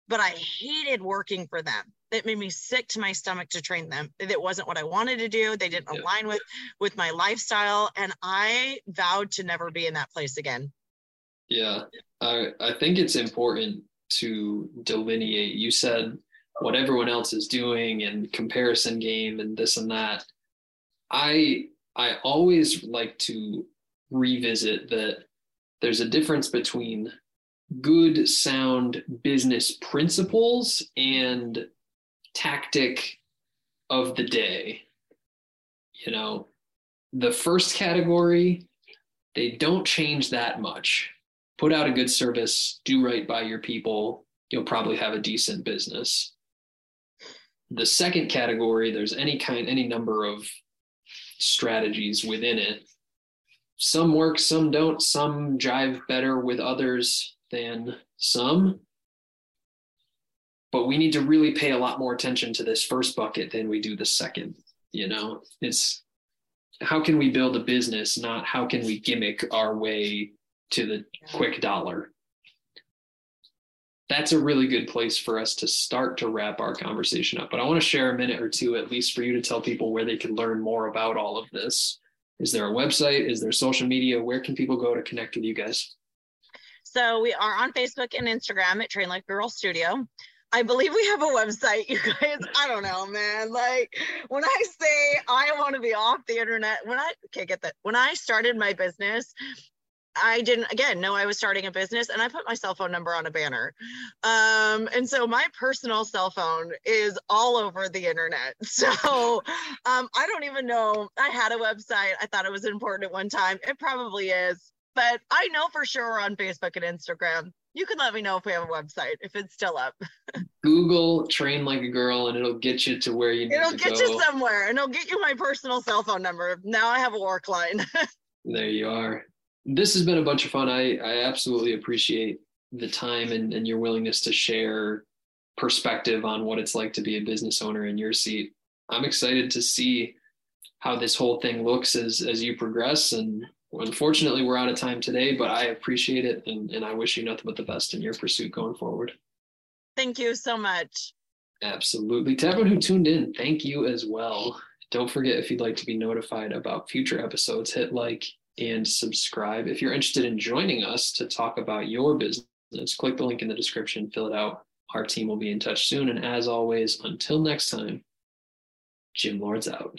But I hated working for them. It made me sick to my stomach to train them. It wasn't what I wanted to do. They didn't align with with my lifestyle, and I vowed to never be in that place again. Yeah, I I think it's important to delineate. You said what everyone else is doing and comparison game and this and that. I I always like to revisit that there's a difference between good sound business principles and tactic of the day. You know, the first category, they don't change that much put out a good service, do right by your people, you'll probably have a decent business. The second category, there's any kind, any number of strategies within it. Some work, some don't, some jive better with others than some. But we need to really pay a lot more attention to this first bucket than we do the second. You know, it's how can we build a business, not how can we gimmick our way to the quick dollar. That's a really good place for us to start to wrap our conversation up. But I want to share a minute or two, at least, for you to tell people where they can learn more about all of this. Is there a website? Is there social media? Where can people go to connect with you guys? So we are on Facebook and Instagram at Train Like Girl Studio. I believe we have a website, you guys. I don't know, man. Like when I say I want to be off the internet, when I can't get that, when I started my business, I didn't again know I was starting a business and I put my cell phone number on a banner. Um, and so my personal cell phone is all over the internet. So um, I don't even know I had a website. I thought it was important at one time. It probably is, but I know for sure we're on Facebook and Instagram. You can let me know if we have a website, if it's still up. Google train like a girl and it'll get you to where you need It'll to get you somewhere and it'll get you my personal cell phone number. Now I have a work line. There you are. This has been a bunch of fun. I, I absolutely appreciate the time and, and your willingness to share perspective on what it's like to be a business owner in your seat. I'm excited to see how this whole thing looks as as you progress. And unfortunately, we're out of time today, but I appreciate it and, and I wish you nothing but the best in your pursuit going forward. Thank you so much. Absolutely. To everyone who tuned in, thank you as well. Don't forget if you'd like to be notified about future episodes, hit like and subscribe. If you're interested in joining us to talk about your business, click the link in the description, fill it out. Our team will be in touch soon. And as always, until next time, Gym Lords out.